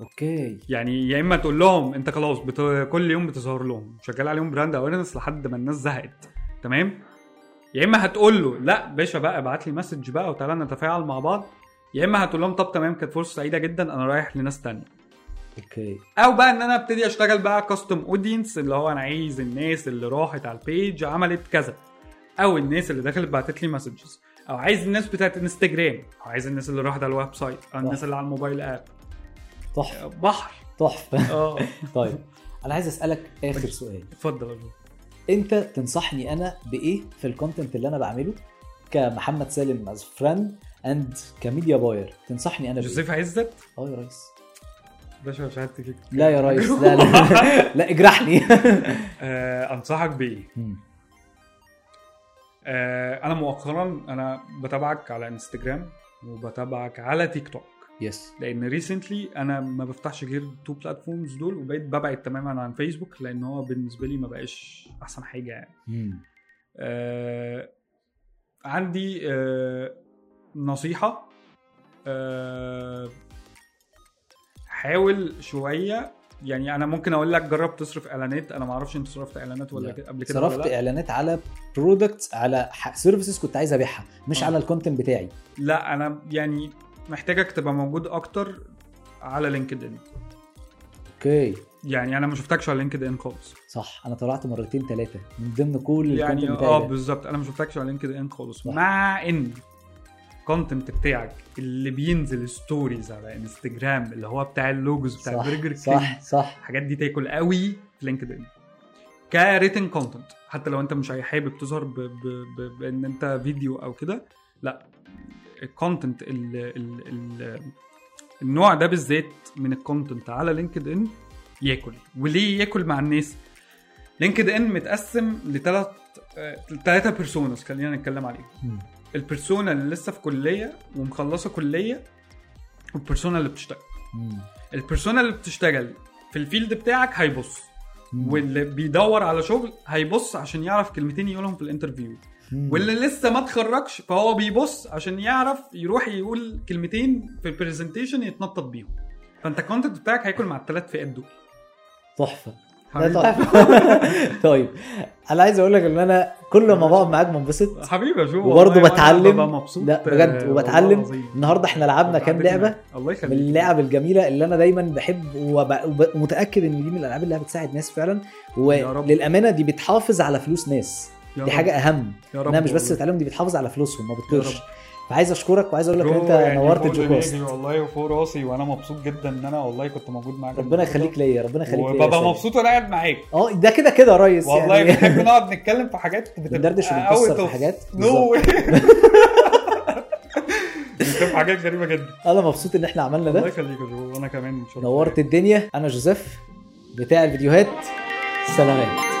okay. يعني يا إما تقول لهم أنت خلاص بت... كل يوم بتظهر لهم شغال عليهم brand awareness لحد ما الناس زهقت تمام؟ يا إما هتقول له لأ باشا بقى ابعت لي message بقى وتعالى نتفاعل مع بعض يا إما هتقول لهم طب تمام كانت فرصة سعيدة جدا أنا رايح لناس تانية. okay. أو بقى إن أنا أبتدي أشتغل بقى custom audience اللي هو أنا عايز الناس اللي راحت على ال page عملت كذا. أو الناس اللي دخلت بعتت لي messages أو عايز الناس بتاعت انستجرام أو عايز الناس اللي راحت على ال website أو الناس اللي على ال mobile app تحفة. بحر. تحفة. آه. طيب أنا عايز أسألك آخر سؤال. اتفضل. أنت تنصحني أنا بإيه في ال content اللي أنا بعمله؟ كمحمد سالم as friend and ك media buyer تنصحني أنا بإيه؟ جوزيف عزت؟ آه يا ريس. باشا شهادتي فيك لا يا ريس لا لا لا اجرحني. آه أنصحك بإيه. آه أنا مؤخرا أنا بتابعك على انستجرام وبتابعك على تيك توك yes لأن recently أنا ما بفتحش غير two platforms دول وبقيت ببعد تماما عن فيسبوك لأن هو بالنسبة لي ما بقاش أحسن حاجة يعني مم. آه عندي آه نصيحة آه حاول شوية يعني أنا ممكن أقول لك جرب تصرف إعلانات أنا ما أعرفش أنت صرفت إعلانات ولا لا. كده قبل كده ولا صرفت لأ. إعلانات على products على services كنت عايز أبيعها مش آه. على ال content بتاعي لا أنا يعني محتاجك تبقى موجود أكتر على لينكد ان okay. يعني أنا ما شفتكش على لينكد ان خالص. صح أنا طلعت مرتين ثلاثة من ضمن كل يعني آه. بالظبط. أنا ما شفتكش على لينكد ان خالص. صح. مع إن ال content بتاعك اللي بينزل stories على انستجرام اللي هو بتاع ال logos بتاع صح برجر صح صح. الحاجات دي تاكل قوي في لينكد ان written content حتى لو أنت مش حابب تظهر. بإن أنت فيديو أو كده لأ. ال content ال... ال... ال... النوع ده بالذات من ال content على لينكد ان ياكل وليه ياكل مع الناس لينكد ان متقسم لثلاث ثلاثة personas خلينا نتكلم عليهم. ال persona اللي لسه في كلية ومخلصة كلية وال persona اللي بتشتغل. ال persona اللي بتشتغل في ال field بتاعك هيبص. واللي بيدور على شغل هيبص عشان يعرف كلمتين يقولهم في ال interview. واللي لسه ما اتخرجش فهو بيبص عشان يعرف يروح يقول كلمتين في ال presentation يتنطط بيهم. فانت ال content بتاعك هياكل مع الثلاث فئات دول. تحفة. طيب أنا عايز أقول لك إن أنا كل ما بقعد معاك بنبسط. حبيبي جو وبرضه بتعلم. مبسوط. لا بجد وبتعلم. النهارده إحنا لعبنا كام لعبة؟ الله يخليك. من اللعب الجميلة اللي أنا دايما بحب ومتأكد إن دي من الألعاب اللي بتساعد ناس فعلا. وللأمانة دي بتحافظ على فلوس ناس. دي. حاجة أهم. إنها مش بس. بتعلمهم دي بتحافظ على فلوسهم ما بتطيرش. فعايز أشكرك وعايز أقول لك إن أنت يعني نورت دماغي والله وفوق راسي وأنا مبسوط جدا إن أنا والله كنت موجود معاك ربنا يخليك ليا ربنا يخليك ليا يا وببقى. مبسوط وأنا قاعد معاك. آه ده كده كده يا ريس والله يعني. بنحب نقعد نتكلم في حاجات بندردش ونكسر في حاجات. نو. بنشوف حاجات غريبة جدا. أنا مبسوط إن إحنا عملنا الله ده يخليك يا وأنا كمان شكراً. نورت الدنيا. أنا جوزيف بتاع الفيديوهات. سلامات